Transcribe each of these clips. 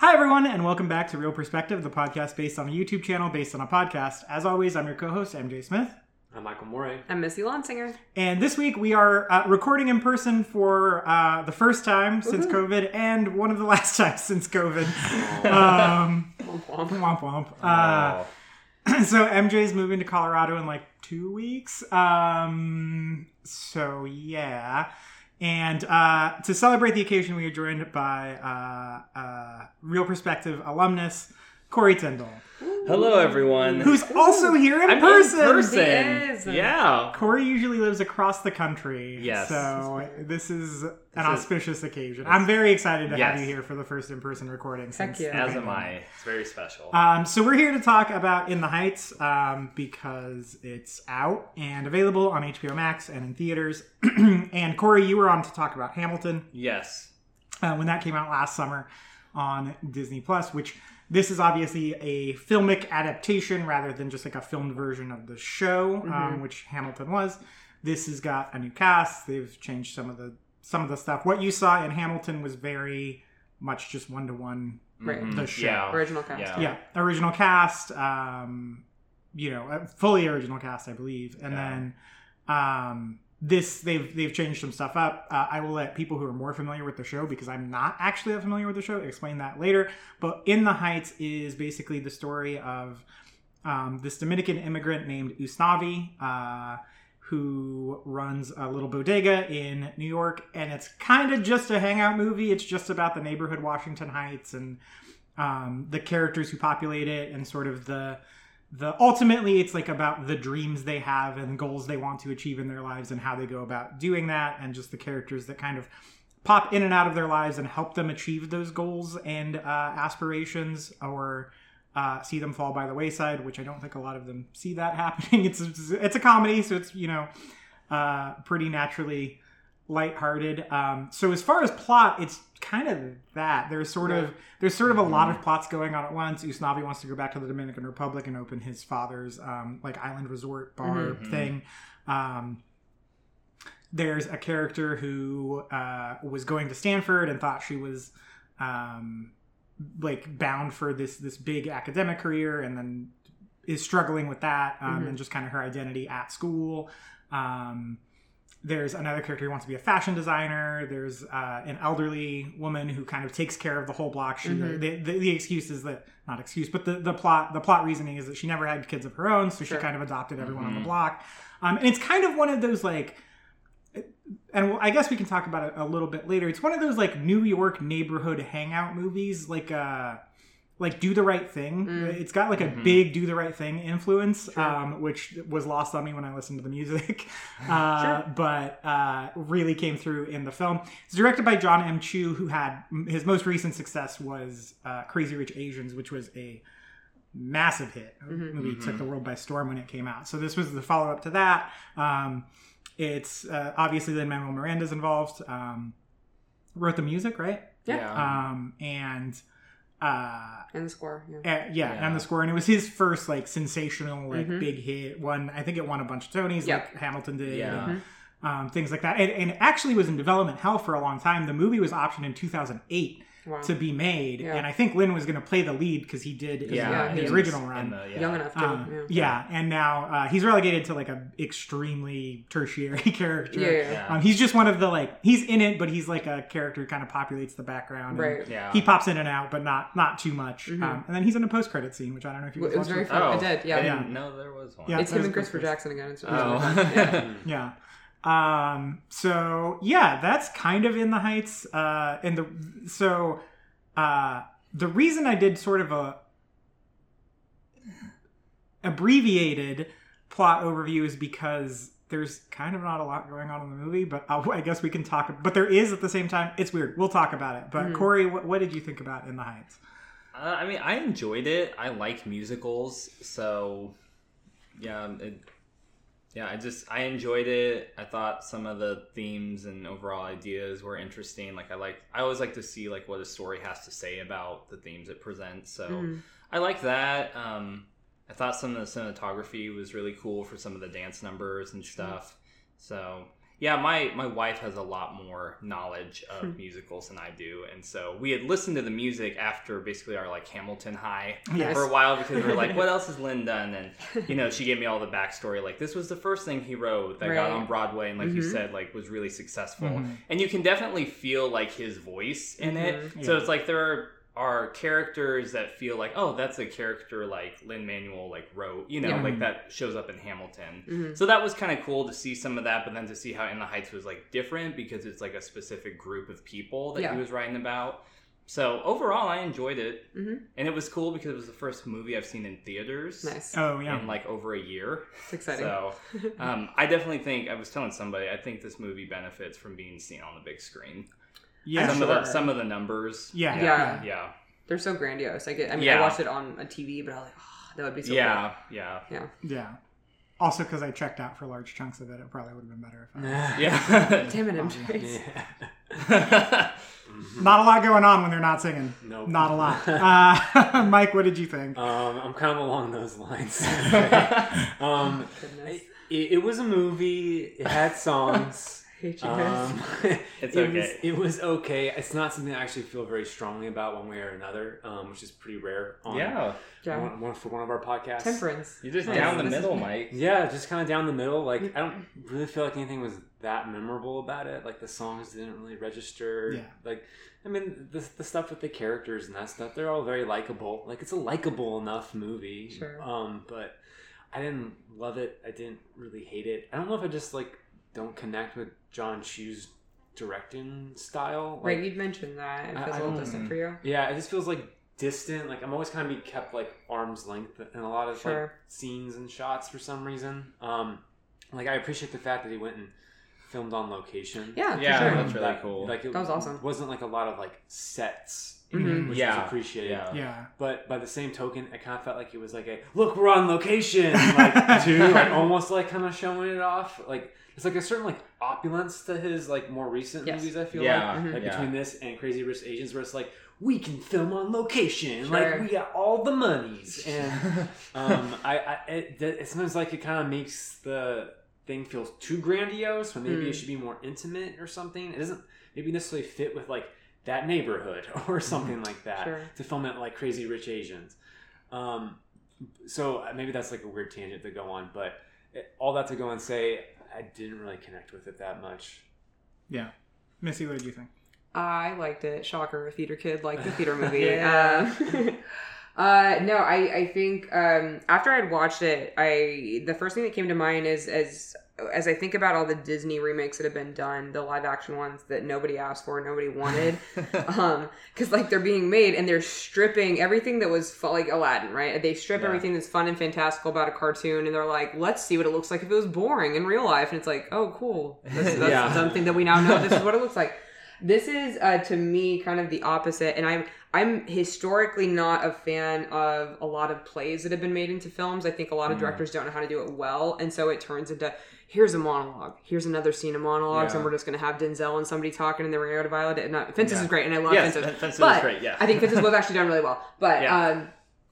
Hi, everyone, and welcome back to Real Perspective, the podcast based on a YouTube channel based on a podcast. As always, I'm your co host, MJ Smith. I'm Michael Morey. I'm Missy Lonsinger. And this week we are uh, recording in person for uh, the first time since COVID and one of the last times since COVID. um, Womp womp. womp womp. Uh, Oh. so MJ's moving to Colorado in like two weeks. Um, so yeah. And uh, to celebrate the occasion, we are joined by uh, uh, Real Perspective alumnus Corey Tyndall, Hello, everyone. who's also here in I'm person. in person. He is. Yeah. Corey usually lives across the country. Yes. So this is an is- auspicious occasion. I'm very excited to have you here for the first in person recording. since yeah. As am. I. It's very special. Um, so we're here to talk about In the Heights um, because it's out and available on HBO Max and in theaters. and Corey, you were on to talk about Hamilton yes. uh, when that came out last summer on Disney Plus, which this is obviously a filmic adaptation rather than just like a filmed version of the show, um, which Hamilton was. This has got a new cast. They've changed some of the some of the stuff. What you saw in Hamilton was very much just one to one the show. Yeah. Original cast. Yeah. yeah original cast um you know uh, fully original cast i believe and Yeah. then um this they've they've changed some stuff up. Uh, i will let people who are more familiar with the show because i'm not actually that familiar with the show explain that later. But in the heights is basically the story of um, this dominican immigrant named usnavi uh, who runs a little bodega in new york and it's kind of just a hangout movie. It's just about the neighborhood washington heights and um, the characters who populate it and sort of the the ultimately it's like about the dreams they have and goals they want to achieve in their lives and how they go about doing that and just the characters that kind of pop in and out of their lives and help them achieve those goals and uh, aspirations or uh, see them fall by the wayside which i don't think a lot of them see that happening it's it's a comedy so it's you know uh, pretty naturally lighthearted. Um, so as far as plot, it's kind of that. There's sort of there's sort of a lot of plots going on at once. Usnavi wants to go back to the Dominican Republic and open his father's um, like island resort bar Mhm. thing. Um, there's a character who uh, was going to Stanford and thought she was um, like bound for this this big academic career, and then is struggling with that um, Mhm. and just kind of her identity at school. Um, there's another character who wants to be a fashion designer. There's uh, an elderly woman who kind of takes care of the whole block. She Mhm. the, the, the excuse is that not excuse, but the, the plot the plot reasoning is that she never had kids of her own, so Sure. she kind of adopted everyone on the Mhm. block. Um, and it's kind of one of those like, and I guess we can talk about it a little bit later. It's one of those like New York neighborhood hangout movies, like uh like Do the Right Thing. Mm. It's got like a Mhm. big Do the Right Thing influence, Sure. um, which was lost on me when I listened to the music, uh, but uh, really came through in the film. It's directed by John M. Chu, who had his most recent success was uh, Crazy Rich Asians, which was a massive hit. The Mhm. movie Mhm. took the world by storm when it came out. So this was the follow up to that. Um, it's uh, obviously Lin Manuel Miranda's involved. Um, wrote the music, right? Yeah. Um, and uh, And the score. Yeah. uh, yeah, Yeah. and the score, and it was his first like sensational, like Mhm. big hit. One, I think it won a bunch of Tonys, Yep. like Hamilton did, Yeah. and, um, things like that. And, and it actually was in development hell for a long time. The movie was optioned in 2008 Wow. to be made, Yeah. and I think Lin was going to play the lead because he did in Yeah. the, he the original run. the- yeah. Young enough to. Uh, yeah. yeah, and now uh, he's relegated to like a extremely tertiary character. Yeah, yeah. Yeah. Um, he's just one of the like he's in it, but he's like a character who kind of populates the background. and Right. Yeah. He pops in and out, but not not too much. Mhm. Um, and then he's in a post credit scene, which I don't know if you It guys was very fun. oh, I did. Yeah. I didn't know there was one. Yeah. It's him and Christopher good. Jackson again. It's, it's Oh. Yeah. Yeah. Um, so yeah, that's kind of in the heights. Uh, and the so uh, the reason I did sort of a abbreviated plot overview is because there's kind of not a lot going on in the movie, but I'll, I guess we can talk. But there is at the same time. It's weird. We'll talk about it. But Mhm. Corey, what, what did you think about In the Heights? Uh, I mean, I enjoyed it. I like musicals, so yeah, it, yeah. I just I enjoyed it. I thought some of the themes and overall ideas were interesting. Like I like I always like to see like what a story has to say about the themes it presents. So Mhm. I like that. Um, I thought some of the cinematography was really cool for some of the dance numbers and stuff. So yeah, my my wife has a lot more knowledge of Hmm. musicals than I do, and so we had listened to the music after basically our like Hamilton high Yes. for a while because we were like, what else has Lin done? And you know, she gave me all the backstory. Like this was the first thing he wrote that got on Broadway, and like you Mhm. said, like was really successful. Mhm. And you can definitely feel like his voice in it. Mhm. So it's like there are are characters that feel like oh that's a character like Lin Manuel like wrote you know Yeah. like that shows up in Hamilton Mhm. so that was kind of cool to see some of that but then to see how In the Heights was like different because it's like a specific group of people that Yeah. he was writing about so overall I enjoyed it Mhm. and it was cool because it was the first movie I've seen in theaters Nice. Oh yeah. in like over a year It's exciting. so um, I definitely think I was telling somebody I think this movie benefits from being seen on the big screen yeah. some of the some of the numbers Yeah. yeah, Yeah. yeah. They're so grandiose. I get. I mean, Yeah. I watched it on a TV, but I was like, oh, that would be so yeah, yeah, cool. Yeah. Yeah. Also, because I checked out for large chunks of it, it probably would have been better if I. yeah. Damn it, MJ. Yeah. Not a lot going on when they're not singing. Nope. Not a lot. Uh, Mike, what did you think? Um, I'm kind of along those lines. um, Goodness. it, it was a movie. It had songs. I hate you guys. Um, It's it Was, okay. it was okay. It's not something I actually feel very strongly about one way or another, um, which is pretty rare. On yeah, yeah. one, one- for one of our podcasts. Temperance. you're just Nice. down the middle. Mike. Yeah, just kind of down the middle. Like I don't really feel like anything was that memorable about it. Like the songs didn't really register. Yeah. Like I mean, the the stuff with the characters and that stuff, they're all very likable. Like it's a likable enough movie. Sure. Um, but I didn't love it. I didn't really hate it. I don't know if I just like don't connect with John Chu's directing style. Like, Right, you'd mentioned that. It feels I a little distant for you. yeah, it just feels like distant. Like I'm always kind of be kept like arm's length in a lot of like scenes and shots for some reason. Um, like I appreciate the fact that he went and filmed on location. Yeah, for Yeah, sure. that's really That- cool. Like it That was awesome. Wasn't like a lot of like sets, Mhm. which Yeah, was appreciated. yeah. yeah. But by the same token, I kind of felt like it was like a look, we're on location, like too, like almost like kind of showing it off. Like it's like a certain like opulence to his like more recent Yes. movies. I feel Yeah, like, Mhm. like yeah. between this and Crazy Rich Asians, where it's like we can film on location, Sure. like we got all the monies, and um, I, I it, it sometimes like it kind of makes the thing feel too grandiose, when maybe Mm. it should be more intimate or something. It doesn't maybe necessarily fit with like that neighborhood or something like that Sure. to film it like Crazy Rich Asians. Um, so uh, maybe that's like a weird tangent to go on, but it, all that to go and say, I didn't really connect with it that much. Yeah. Missy, what did you think? I liked it. Shocker, a theater kid liked the theater movie. Yeah. Um, uh, no, I, I think um, after I'd watched it, I the first thing that came to mind is as as I think about all the Disney remakes that have been done, the live action ones that nobody asked for, nobody wanted, um, because like they're being made and they're stripping everything that was fu- like Aladdin, right? They strip Yeah. everything that's fun and fantastical about a cartoon, and they're like, let's see what it looks like if it was boring in real life, and it's like, oh, cool, that's, that's Yeah. something that we now know. This is what it looks like. This is uh, to me kind of the opposite, and I'm I'm historically not a fan of a lot of plays that have been made into films. I think a lot of Mm. directors don't know how to do it well, and so it turns into here's a monologue, here's another scene of monologues, Yeah. and we're just gonna have Denzel and somebody talking, and then we're gonna go to Viola. And not, Fences Yeah. is great, and I love yes, Fences, Fences but is great. Yeah, I think Fences was actually done really well. But Yeah. um,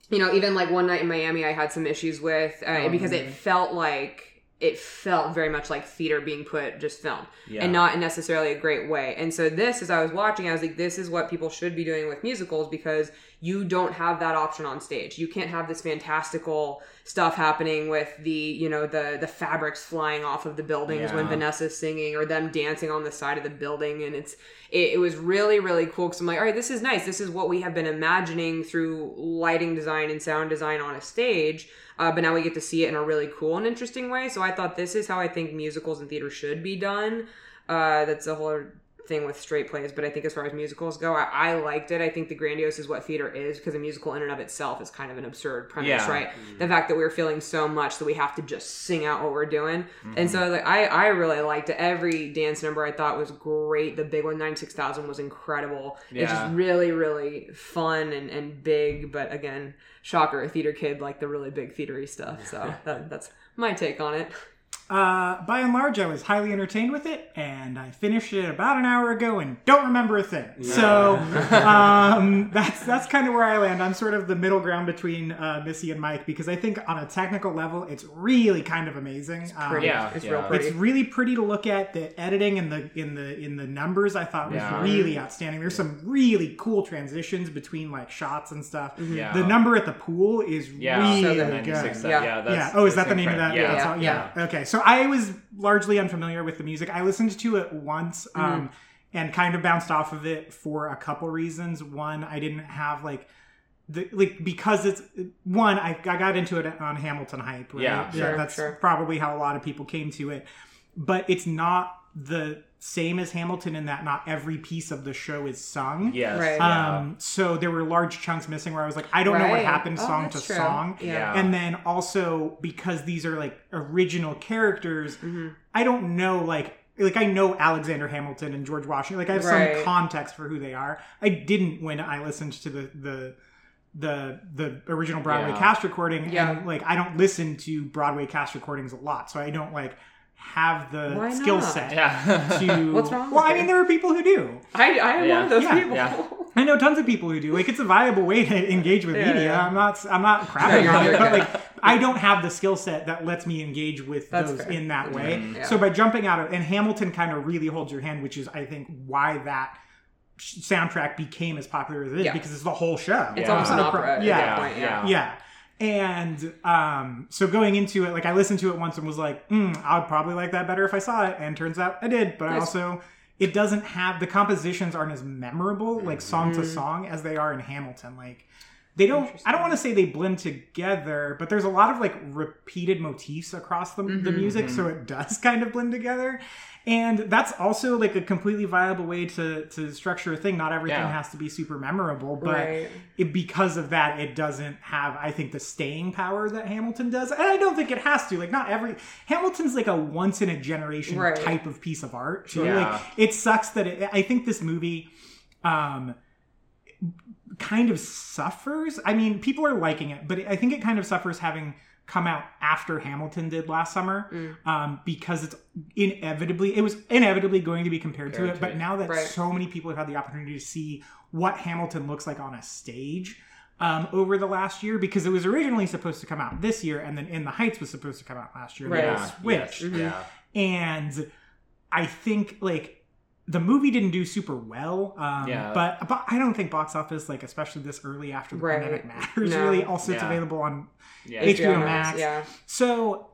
you know, even like one night in Miami, I had some issues with uh, Oh, because it felt like it felt very much like theater being put just filmed yeah. and not in necessarily a great way. And so this, as I was watching, I was like, this is what people should be doing with musicals because you don't have that option on stage. You can't have this fantastical stuff happening with the, you know, the the fabrics flying off of the buildings when Vanessa's singing or them dancing on the side of the building. And it's it, it was really really cool because I'm like, all right, this is nice. This is what we have been imagining through lighting design and sound design on a stage. Uh, but now we get to see it in a really cool and interesting way. So I thought this is how I think musicals and theater should be done. Uh, that's a whole thing with straight plays, but I think as far as musicals go, I, I liked it. I think the grandiose is what theater is because a musical in and of itself is kind of an absurd premise, Yeah. right? The fact that we're feeling so much that we have to just sing out what we're doing, and Mm-hmm. so like I I really liked it. Every dance number I thought was great. The big one, ninety six thousand, was incredible. It's just really really fun and and big, but again, shocker, a theater kid like the really big theatery stuff. So that, that's my take on it. Uh, by and large, I was highly entertained with it, and I finished it about an hour ago and don't remember a thing. So um, that's that's kind of where I land. I'm sort of the middle ground between uh, Missy and Mike because I think on a technical level, it's really kind of amazing. Um, Pretty. Yeah, it's yeah. real pretty. It's really pretty to look at. The editing and the in the in the numbers I thought was Yeah. really outstanding. There's some really cool transitions between like shots and stuff. Yeah. The number at the pool is Yeah, really So good. 96, good. Yeah. yeah, that's, yeah. Oh, is that that's the name of that? incredible. that's Yeah. all- yeah. Okay. So I was largely unfamiliar with the music. I listened to it once, Mm-hmm. um, and kind of bounced off of it for a couple reasons. One, I didn't have like. The, like because it's one I, I got into it on hamilton hype right Yeah. Sure, that's sure. probably how a lot of people came to it but it's not the same as hamilton in that not every piece of the show is sung Yes. Right. Yeah. um, so there were large chunks missing where I was like, I don't know what Right. happened Oh, song to true. song. Yeah. Yeah. And then also because these are like original characters, Mhm. I don't know like like I know Alexander Hamilton and George Washington. Like I have Right. some context for who they are. I didn't when I listened to the the the the original Broadway Yeah. cast recording. Yeah. And like I don't listen to Broadway cast recordings a lot, so I don't like have the Why skill not? set yeah. to What's wrong Well, with I mean there are people who do. I, I am Yeah. one of those Yeah. people. Yeah. I know tons of people who do. Like it's a viable way to engage with Yeah, media. yeah. I'm not I'm not crapping on it, but like I don't have the skill set that lets me engage with That's those fair. in that way. Mhm. Yeah. So by jumping out of and Hamilton kind of really holds your hand, which is I think why that soundtrack became as popular as it is Yeah. because it's the whole show. It's Yeah. almost an opera pro- at yeah. that point. Yeah. And um, so going into it, like I listened to it once and was like, mm, I'd probably like that better if I saw it. And turns out I did. But I also, it doesn't have the compositions aren't as memorable, like song to Mm. song, as they are in Hamilton. Like they don't. I don't want to say they blend together, but there's a lot of like repeated motifs across the, the Mhm. music, so it does kind of blend together. And that's also like a completely viable way to to structure a thing. Not everything Yeah. has to be super memorable, but Right. it, because of that, it doesn't have, I think, the staying power that Hamilton does. And I don't think it has to. Like, not every Hamilton's like a once in a generation Right. type of piece of art. too. Yeah. Like, it sucks that it, I think this movie, um, kind of suffers. I mean, people are liking it, but I think it kind of suffers having come out after Hamilton did last summer Mm. um, because it's inevitably it was inevitably going to be compared to it. But now that Right. so many people have had the opportunity to see what Hamilton looks like on a stage um, over the last year, because it was originally supposed to come out this year, and then In the Heights was supposed to come out last year. Right. They Yeah. switched. Yes. Yeah. And I think like the movie didn't do super well. Um, Yeah. But but I don't think box office like especially this early after the Right. pandemic matters No. really. Also, it's available on Yeah. HBO Max. Yeah. so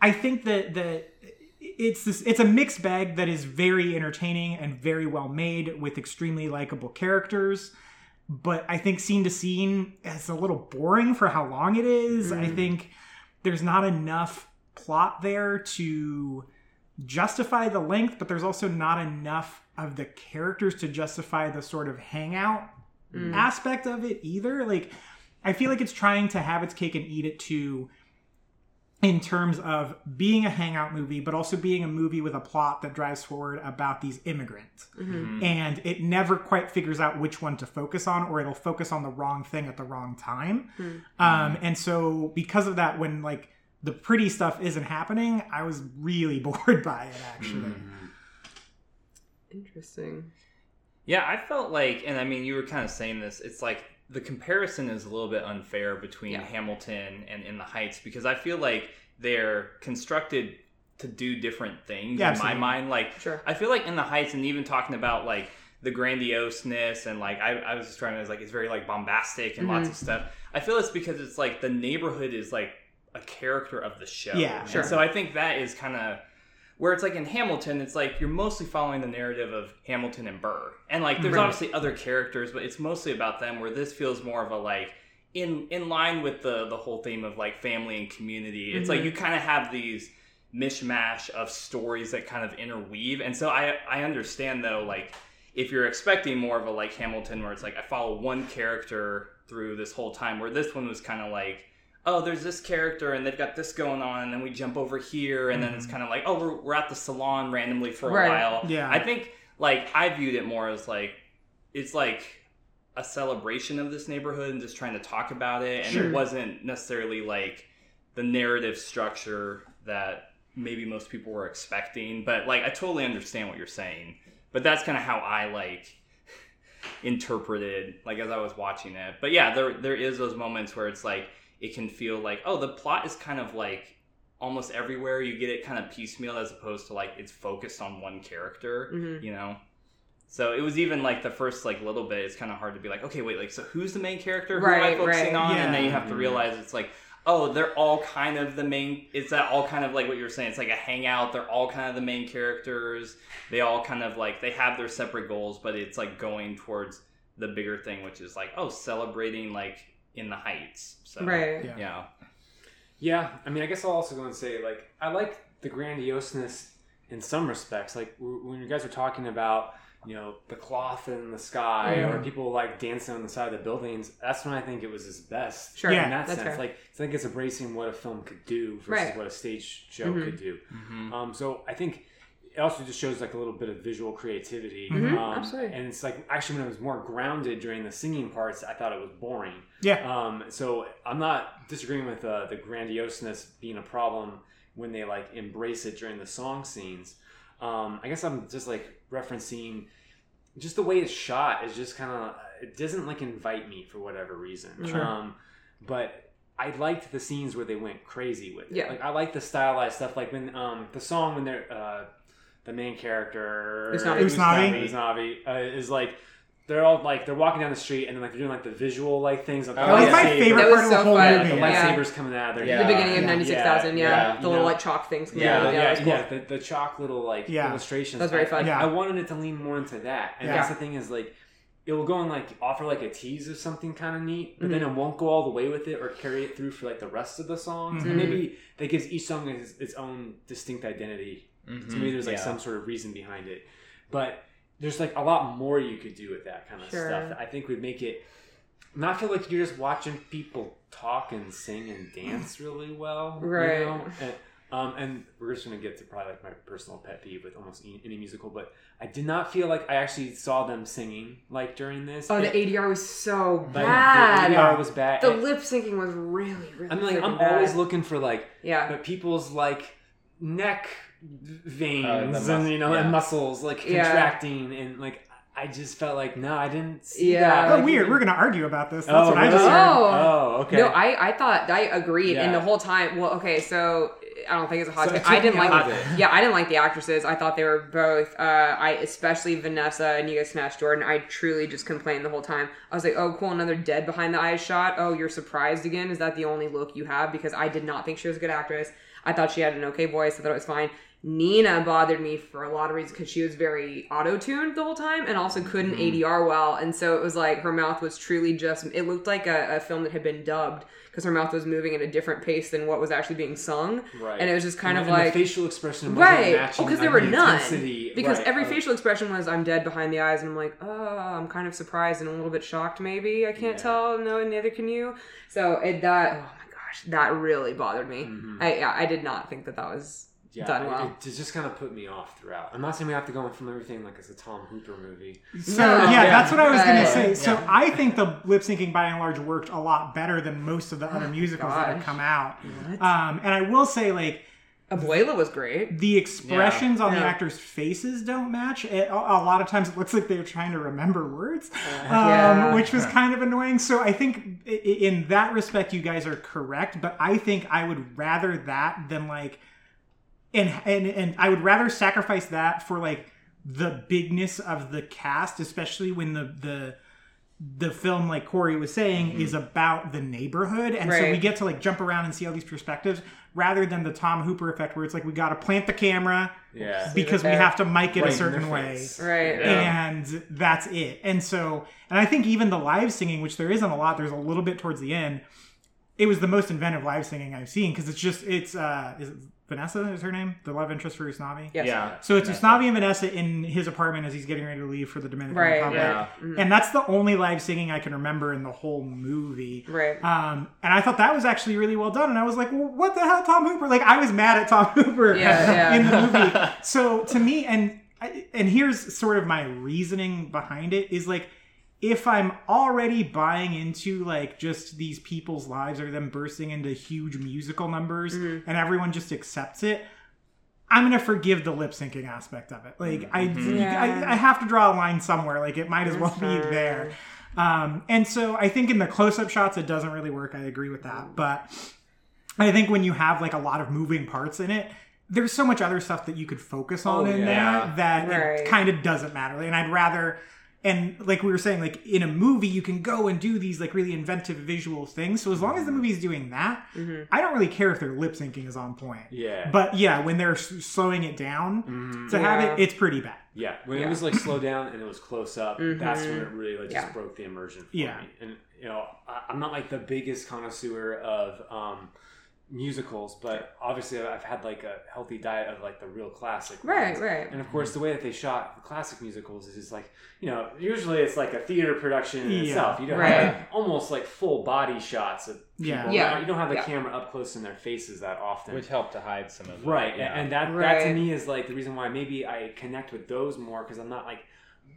I think that that it's this it's a mixed bag that is very entertaining and very well made with extremely likable characters. But I think scene to scene is a little boring for how long it is. I Mhm. think there's not enough plot there to justify the length, but there's also not enough of the characters to justify the sort of hangout Mm. aspect of it either. Like, I feel like it's trying to have its cake and eat it too, in terms of being a hangout movie, but also being a movie with a plot that drives forward about these immigrants. Mhm. And it never quite figures out which one to focus on, or it'll focus on the wrong thing at the wrong time. Hmm. Um, and so, because of that, when like the pretty stuff isn't happening, I was really bored by it actually. Mhm. Interesting. Yeah, I felt like, and I mean, you were kind of saying this. It's like the comparison is a little bit unfair between Yeah. Hamilton and In the Heights because I feel like they're constructed to do different things Yeah, in absolutely. my mind. Like, Sure. I feel like In the Heights, and even talking about like the grandioseness and like I, I was just trying to like it's very like bombastic and lots Mhm. of stuff. I feel it's because it's like the neighborhood is like a character of the show. Yeah, And sure. so I think that is kind of where it's like in Hamilton, it's like you're mostly following the narrative of Hamilton and Burr, and like there's Right. obviously other characters, but it's mostly about them. Where this feels more of a like in in line with the the whole theme of like family and community. It's like Mhm. you kind of have these mishmash of stories that kind of interweave, and so I I understand though like if you're expecting more of a like Hamilton, where it's like I follow one character through this whole time, where this one was kind of like oh, there's this character and they've got this going on, and then we jump over here, and then it's mm-hmm. kind of like, oh, we're, we're at the salon randomly for a Right. while. Yeah. I think like I viewed it more as like it's like a celebration of this neighborhood and just trying to talk about it, and Sure. it wasn't necessarily like the narrative structure that maybe most people were expecting. But like, I totally understand what you're saying. But that's kind of how I like interpreted like as I was watching it. But yeah, there there is those moments where it's like it can feel like oh the plot is kind of like almost everywhere you get it kind of piecemeal as opposed to like it's focused on one character, Mhm. you know. So it was even like the first like little bit. It's kind of hard to be like, okay, wait, like so who's the main character? Who am I focusing right. on? And then you have to realize it's like, oh, they're all kind of the main. It's that all kind of like what you were saying. It's like a hangout. They're all kind of the main characters. They all kind of like they have their separate goals, but it's like going towards the bigger thing, which is like oh, celebrating like in the heights. So Right. Yeah. yeah. Yeah, I mean, I guess I'll also go and say like I like the grandioseness in some respects. Like when you guys were talking about you know the cloth in the sky Yeah. or people like dancing on the side of the buildings, that's when I think it was his best. Sure, in Yeah, that that's sense, fair. like I think it's embracing what a film could do versus Right. what a stage show Mhm. could do. Mm-hmm. Um, so I think it also just shows like a little bit of visual creativity. Mhm. Mhm, Um, absolutely. And it's like actually when it was more grounded during the singing parts, I thought it was boring. Yeah. Um, so I'm not disagreeing with uh, the grandioseness being a problem when they like embrace it during the song scenes. Um, I guess I'm just like referencing just the way it's shot is just kind of it doesn't like invite me for whatever reason. Sure. Um, but I liked the scenes where they went crazy with it. Yeah. Like I like the stylized stuff, like when um the song when they're uh the main character Usnavi. Usnavi. Usnavi, uh, is like they're all like they're walking down the street and then like they're doing like the visual like things. Like, That That was yeah. my favorite That part of the so whole fun. the movie. Yeah. lightsabers coming out of their Yeah. the beginning of 96000, yeah. yeah, the you little know. like chalk things coming Yeah, out. yeah, Yeah, yeah, that was cool. the, the chalk little like Yeah. illustrations. That was very I- fun. Yeah. I wanted it to lean more into that, and Yeah. that's the thing is like it will go and like offer like a tease of something kind of neat, but then Mm-hmm. it won't go all the way with it or carry it through for like the rest of the songs. Mhm. And maybe that gives each song its, its own distinct identity. Mm-hmm. So maybe there's like Yeah. some sort of reason behind it, but there's like a lot more you could do with that kind of Sure. stuff. I think would make it not feel like you're just watching people talk and sing and dance really well, you Right. know? And, um, and we're just gonna get to probably like my personal pet peeve with almost any, any musical, but I did not feel like I actually saw them singing like during this. Oh, the ADR was so like, bad. The ADR was bad. The lip syncing was really, really. I mean, like I'm bad. always looking for like Yeah. but people's like neck veins Uh, the and you know yeah. and muscles like Yeah. contracting and like I just felt like no, I didn't see Yeah. that. Oh, Like, weird. We're going to argue about this. That's Oh, what I just heard. Oh. Oh, okay. No, I, I thought I agreed, and the whole time. Well, okay, so I don't think it's a hot So take. I didn't like. out it. Yeah, I didn't like the actresses. I thought they were both. Uh, I especially Vanessa and you guys Smash Jordan. I truly just complained the whole time. I was like, oh, cool, another dead behind the eyes shot. Oh, you're surprised again? Is that the only look you have? Because I did not think she was a good actress. I thought she had an okay voice. I thought it was fine. Nina bothered me for a lot of reasons because she was very auto tuned the whole time and also couldn't Mm-hmm. ADR well. And so it was like her mouth was truly just, it looked like a, a film that had been dubbed because her mouth was moving at a different pace than what was actually being sung. Right. And it was just kind And of and like. the facial expression Right. matching, because there were the none. Because Right. every Oh, facial expression was "I'm dead behind the eyes," and I'm like, "Oh, I'm kind of surprised and a little bit shocked. Maybe I can't Yeah. tell. No, neither can you." So it that oh my gosh, that really bothered me. Mhm. I yeah, I did not think that that was yeah, done it- well. It, just kind of put me off throughout. I'm not saying we have to go in from everything like it's a Tom Hooper movie. So No. yeah, Yeah. that's what I was gonna say. So Yeah. I think the lip syncing by and large worked a lot better than most of the other musicals that have come out. What? Um, and I will say, like Abuela was great. the expressions on the actors' faces don't match. It, a, a lot of times, it looks like they're trying to remember words, um, Yeah. which was kind of annoying. So I think i- i- in that respect, you guys are correct. But I think I would rather that than like, and and and I would rather sacrifice that for like the bigness of the cast, especially when the the the film, like Corey was saying, is about the neighborhood, and so we get to like jump around and see all these perspectives, rather than the Tom Hooper effect, where it's like we got to plant the camera Yeah. because we have to mic it Right a certain way. Right. Yeah. and that's it. And so, and I think even the live singing, which there isn't a lot, there's a little bit towards the end. It was the most inventive live singing I've seen because it's just it's uh is it Vanessa is her name the love interest for Usnavi. Yes. Yeah. So it's Vanessa. Usnavi and Vanessa in his apartment as he's getting ready to leave for the Dominican Right, Republic. Yeah. And that's the only live singing I can remember in the whole movie. Right. Um, and I thought that was actually really well done. And I was like, well, what the hell, Tom Hooper? Like, I was mad at Tom Hooper Yeah, yeah. in the movie. So to me, and and here's sort of my reasoning behind it is like, if I'm already buying into like just these people's lives or them bursting into huge musical numbers Mm-hmm. and everyone just accepts it, I'm gonna forgive the lip syncing aspect of it. Like I, Mhm. Yeah. I, I have to draw a line somewhere. Like it might as well be there. Um, and so I think in the close up shots it doesn't really work. I agree with that. But I think when you have like a lot of moving parts in it, there's so much other stuff that you could focus on Oh, in yeah. there that Right. it kind of doesn't matter. And I'd rather and like we were saying, like in a movie, you can go and do these like really inventive visual things. So as long as the movie's doing that, Mhm. I don't really care if their lip syncing is on point. Yeah. But yeah, when they're slowing it down Mhm. to have it, it's pretty bad. Yeah, when Yeah. it was like slow down and it was close up, that's when it really like just broke the immersion for Yeah. me. And you know, I, I'm not like the biggest connoisseur of um, musicals, but obviously I've had like a healthy diet of like the real classic. Right, ones. right. And of course, the way that they shot the classic musicals is just like you know, usually it's like a theater production in Yeah. itself. You don't Right. have like, almost like full body shots of people. Yeah. Yeah. You don't have the Yeah. camera up close in their faces that often. which helped to hide some of it. Right, Yeah. and that that to me is like the reason why maybe I connect with those more because I'm not like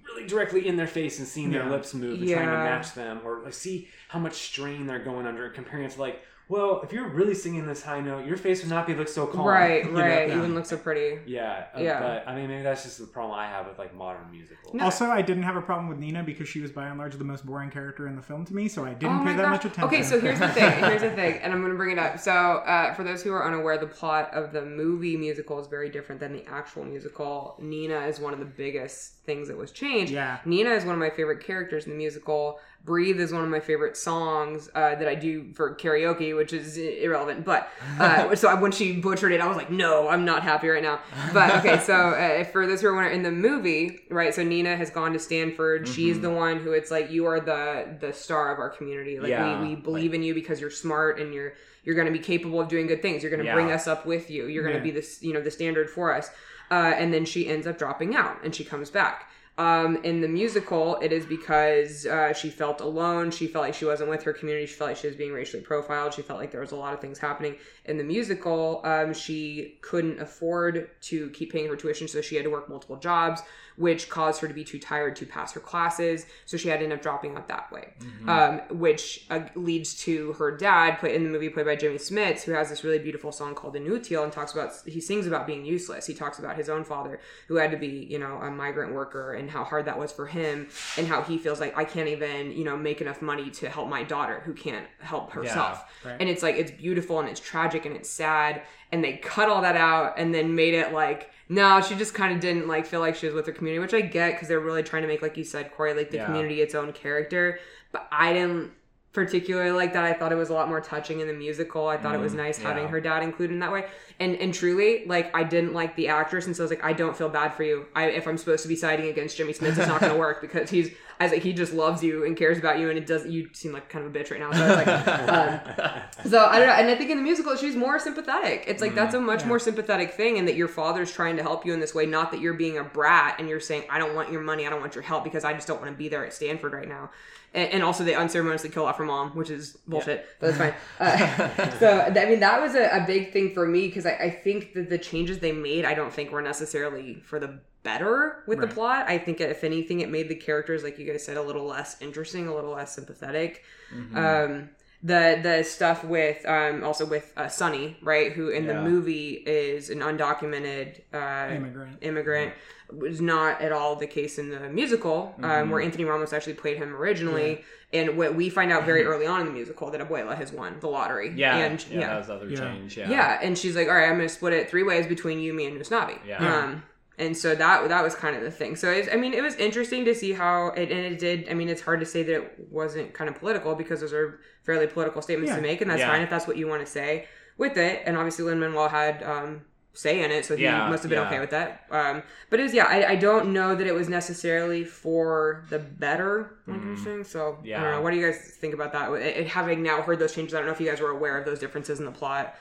really directly in their face and seeing their lips move and trying to match them or like see how much strain they're going under and comparing it to like, well, if you're really singing this high note, your face would not be look so calm. Right, you right. Yeah. You wouldn't look so pretty. Yeah, uh, Yeah. But I mean, maybe that's just the problem I have with like modern musicals. No. Also, I didn't have a problem with Nina because she was by and large the most boring character in the film to me, so I didn't Oh pay that gosh. much attention. Okay, so here's the thing. Here's the thing, and I'm going to bring it up. So, uh, for those who are unaware, the plot of the movie musical is very different than the actual musical. Nina is one of the biggest things that was changed. Yeah. Nina is one of my favorite characters in the musical. Breathe is one of my favorite songs uh, that I do for karaoke, which is irrelevant. But uh, so I, when she butchered it, I was like, no, I'm not happy right now. But okay, so uh, for those who are wondering, in the movie, right? So Nina has gone to Stanford. She's the one who it's like you are the the star of our community. Like Yeah, we, we believe in you because you're smart and you're you're going to be capable of doing good things. You're going to Yeah. bring us up with you. You're going to Yeah. be this you know the standard for us. Uh, and then she ends up dropping out and she comes back. Um, in the musical, it is because uh, she felt alone. She felt like she wasn't with her community. She felt like she was being racially profiled. She felt like there was a lot of things happening. In the musical, um, she couldn't afford to keep paying her tuition, so she had to work multiple jobs, which caused her to be too tired to pass her classes. So she had to end up dropping out that way, um, which uh, leads to her dad, play in the movie played by Jimmy Smits, who has this really beautiful song called "Inutile" and talks about he sings about being useless. He talks about his own father who had to be, you know, a migrant worker and how hard that was for him, and how he feels like I can't even, you know, make enough money to help my daughter who can't help herself. right. And it's like it's beautiful and it's tragic and it's sad, and they cut all that out and then made it like. No, she just kind of didn't like feel like she was with her community, which I get because they're really trying to make, like you said, Corey, like the Yeah. community its own character. But I didn't particularly like that. I thought it was a lot more touching in the musical. I thought it was Mm, nice having her dad included in that way. And and truly, like I didn't like the actress, and so I was like, I don't feel bad for you. I if I'm supposed to be siding against Jimmy Smits, it's not going to work because he's as like, he just loves you and cares about you, and it does. You seem like kind of a bitch right now. So I was like, um, so I don't know. And I think in the musical, she's more sympathetic. It's like that's a much Yeah. more sympathetic thing, and that your father's trying to help you in this way, not that you're being a brat and you're saying, I don't want your money, I don't want your help because I just don't want to be there at Stanford right now. And, and also, they unceremoniously kill off her mom, which is bullshit, but that's fine. Uh, so, I mean, that was a, a big thing for me because I, I think that the changes they made, I don't think were necessarily for the better with the plot. I think, if anything, it made the characters, like you guys said, a little less interesting, a little less sympathetic Mm-hmm. um the the stuff with um also with uh, Sonny right who in the movie is an undocumented uh Immigrant. immigrant was not at all the case in the musical um, Mm-hmm. where Anthony Ramos actually played him originally and what we find out very early on in the musical that Abuela has won the lottery yeah, and yeah, yeah that was other Yeah. change. Yeah, yeah. and she's like, "All right, I'm going to split it three ways between you, me, and Usnavi." Yeah. Um, and so that that was kind of the thing. So it's, I mean, it was interesting to see how it and it did. I mean, it's hard to say that it wasn't kind of political because those are fairly political statements Yeah. to make, and that's Yeah. fine if that's what you want to say with it. And obviously, Lin Manuel had um, say in it, so he Yeah, must have been yeah. okay with that. Um, but it was yeah, I, I don't know that it was necessarily for the better. Like you're saying. So I Mm. Yeah. don't know. What do you guys think about that? It, it- having now heard those changes, I don't know if you guys were aware of those differences in the plot.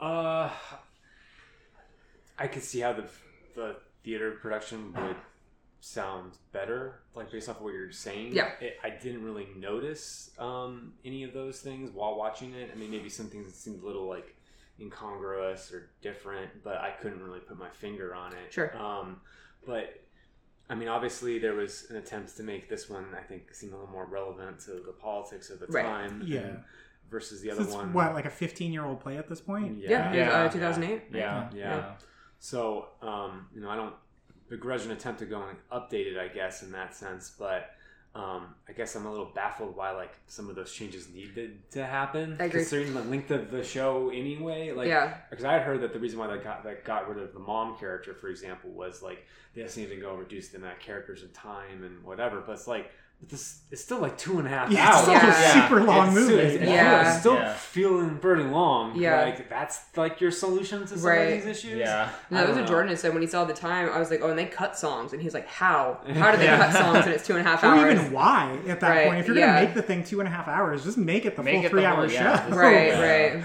Uh, I could see how the the theater production would sound better, like based off of what you're saying. Yeah. it, I didn't really notice um, any of those things while watching it. I mean, maybe some things that seemed a little like incongruous or different, but I couldn't really put my finger on it. Sure. Um, but I mean, obviously, there was an attempt to make this one, I think, seem a little more relevant to the politics of the Right. time. Yeah. and versus the This other is one. what like a 15 year old play at this point. Yeah, it was, Yeah. uh, 2008. Yeah, Yeah. yeah. So, um, you know, I don't begrudge an attempt to go and update it, I guess, in that sense, but um, I guess I'm a little baffled why like some of those changes needed to happen, I agree. considering the length of the show anyway. Like, yeah, because I had heard that the reason why they got that got rid of the mom character, for example, was like they just needed to go reduce the amount of characters and time and whatever. But it's like, this it's still like two and a half Yeah, it's hours. still Yeah. a super long It's- movie. It's, it's Yeah. it's still Yeah. feeling pretty long. Yeah. like that's like your solution to some Right. of these issues. Yeah. And that was don't what. Jordan had said when he saw the time. I was like, oh, and they cut songs, and he's like, how? How do they Yeah. cut songs and it's two and a half Or hours? even why at that Right, point. If you're yeah. gonna make the thing two and a half hours, just make it the Make full it the three hour whole- yeah. show. right, Yeah. right.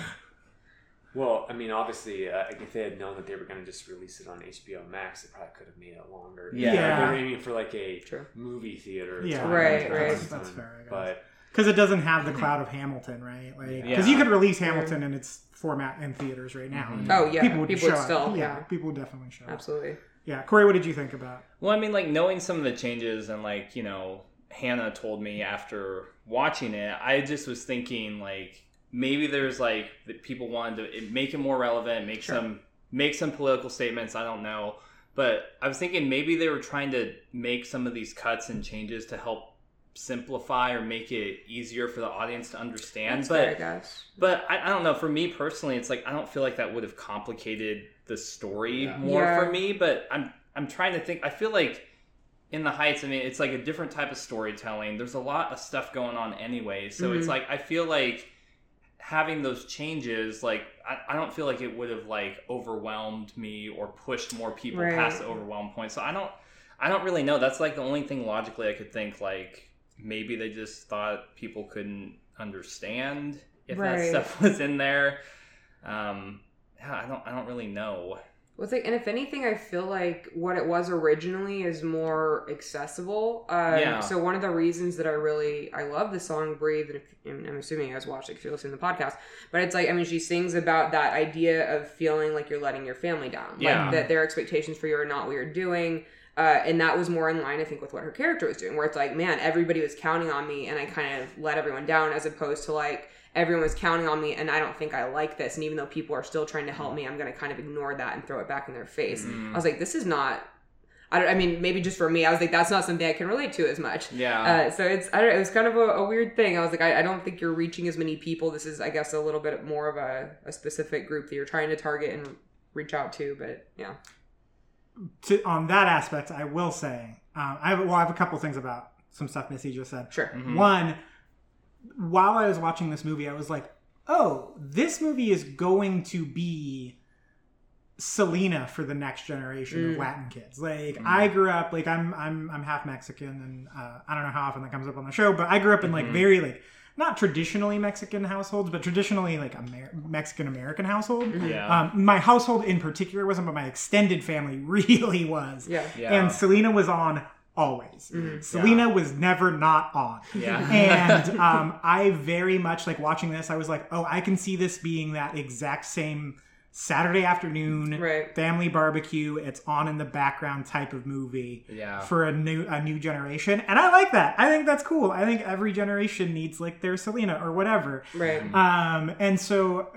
Well, I mean, obviously, uh, if they had known that they were going to just release it on HBO Max, they probably could have made it longer. Yeah. Yeah. They were aiming for like a True. movie theater. Yeah. time Right, type right. of That's fair, I guess. But Because it doesn't have the cloud of Hamilton, right? Like, because Yeah. you could release Hamilton in its format in theaters right now. and Oh, yeah. people would People would show up. still, Yeah, yeah. people would definitely show up. Absolutely. Yeah, Corey, what did you think about? Well, I mean, like knowing some of the changes and like you know, Hannah told me after watching it, I just was thinking like maybe there's like that people wanted to make it more relevant, make Sure. some make some political statements. I don't know, but I was thinking maybe they were trying to make some of these cuts and changes to help simplify or make it easier for the audience to understand. That's but fair, I guess. but I, I don't know. For me personally, it's like I don't feel like that would have complicated the story Yeah. more Yeah. for me. But I'm I'm trying to think. I feel like in the Heights, I mean, it's like a different type of storytelling. There's a lot of stuff going on anyway, so it's Mhm. like I feel like having those changes, like I, I don't feel like it would have like overwhelmed me or pushed more people Right. past the overwhelm point. So I don't I don't really know. That's like the only thing logically I could think like maybe they just thought people couldn't understand if that stuff was in there. Um, yeah, I don't I don't really know. Well, it's like, and if anything, I feel like what it was originally is more accessible. Um, Yeah. So one of the reasons that I really I love the song "Breathe," and if, and I'm assuming you guys watched it if you listen to the podcast, but it's like I mean she sings about that idea of feeling like you're letting your family down, Yeah. like that their expectations for you are not what you're doing. Uh, and that was more in line, I think, with what her character was doing, where it's like, man, everybody was counting on me, and I kind of let everyone down, as opposed to like everyone was counting on me, and I don't think I like this, and even though people are still trying to help me, I'm going to kind of ignore that and throw it back in their face. Mm. I was like, this is not. I, don't, I mean, maybe just for me, I was like, that's not something I can relate to as much. Yeah. Uh, so it's I don't it was kind of a, a weird thing. I was like, I, I don't think you're reaching as many people. This is, I guess, a little bit more of a, a specific group that you're trying to target and reach out to. But yeah, To, on that aspect, I will say, um, I have well, I have a couple things about some stuff Missy just said. sure. Mhm. One, while I was watching this movie, I was like, oh, this movie is going to be Selena for the next generation of Mm. Latin kids. Like Mm. I grew up like I'm I'm I'm half Mexican and uh, I don't know how often that comes up on the show, but I grew up in like Mhm. very like not traditionally Mexican households, but traditionally like Amer- Mexican American household. Mhm. Yeah. Um, my household in particular wasn't, but my extended family really was. Yeah. yeah. And Selena was on always. Mhm. Selena was never not on yeah. and um, I very much like watching this. I was like, oh, I can see this being that exact same Saturday afternoon Right. family barbecue. It's on in the background type of movie yeah. for a new a new generation, and I like that. I think that's cool. I think every generation needs like their Selena or whatever. Right. Um, and so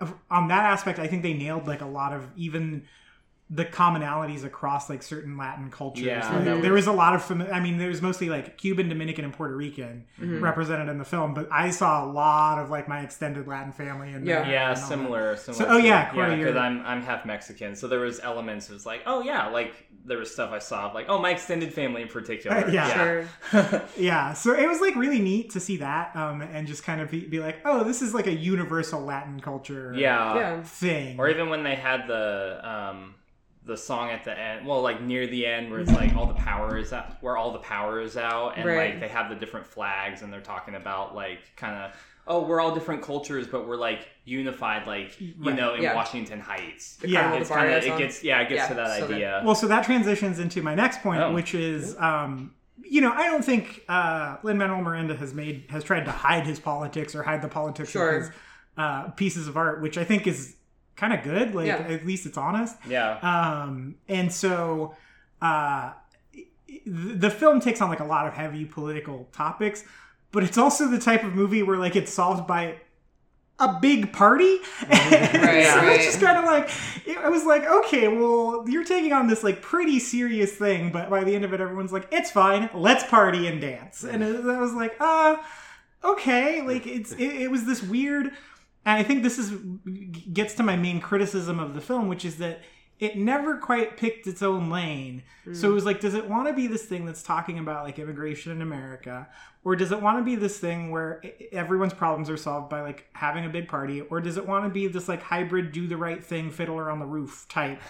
uh, on that aspect, I think they nailed like a lot of even the commonalities across like certain Latin cultures. Yeah, Like, that there was a lot of, fami- I mean, there was mostly like Cuban, Dominican, and Puerto Rican Mhm. represented in the film, but I saw a lot of like my extended Latin family in Yeah. Yeah, and similar. similar So- oh, to- yeah, Corey, because you're- I'm I'm half Mexican, so there was elements. It was like, oh yeah, like there was stuff I saw, of, like oh my extended family in particular. Uh, yeah. Sure. Yeah, so it was like really neat to see that, um, and just kind of be, be like, oh, this is like a universal Latin culture, yeah. Yeah. thing. Or even when they had the um the song at the end, well, like near the end, where it's like all the power is out, where all the power is out, and Right. like they have the different flags, and they're talking about like kind of. Oh, we're all different cultures, but we're like unified, like you Right. know, in Yeah. Washington Heights. The Yeah. Carnival It's kind of it gets yeah, it gets Yeah, to that so good. idea. Well, so that transitions into my next point, Oh. which is, um, you know, I don't think uh, Lin Manuel Miranda has made has tried to hide his politics or hide the politics Sure. of his uh, pieces of art, which I think is kind of good. Like Yeah. at least it's honest. yeah, Um, and so uh, the film takes on like a lot of heavy political topics, but it's also the type of movie where like it's solved by a big party. Mm-hmm. Right, so right. it's just kind of like it, I was like, okay, well, you're taking on this like pretty serious thing, but by the end of it, everyone's like, it's fine, let's party and dance, and it, I was like, uh, okay, like it's it, it was this weird, and I think this is gets to my main criticism of the film, which is that it never quite picked its own lane. So it was like, does it want to be this thing that's talking about like immigration in America, or does it want to be this thing where everyone's problems are solved by like having a big party, or does it want to be this like hybrid do the right thing fiddler on the roof type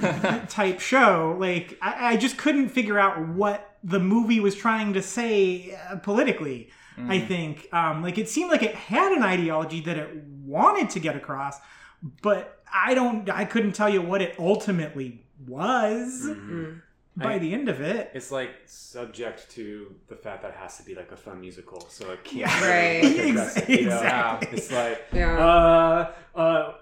type show? Like I, I just couldn't figure out what the movie was trying to say uh, politically. I think um, like it seemed like it had an ideology that it wanted to get across, but I don't. I couldn't tell you what it ultimately was Mm. by I- the end of it. It's like subject to the fact that it has to be like a fun musical, so it can't Yeah. Right. really, like, address it, you know? Exactly. It's like Yeah. uh uh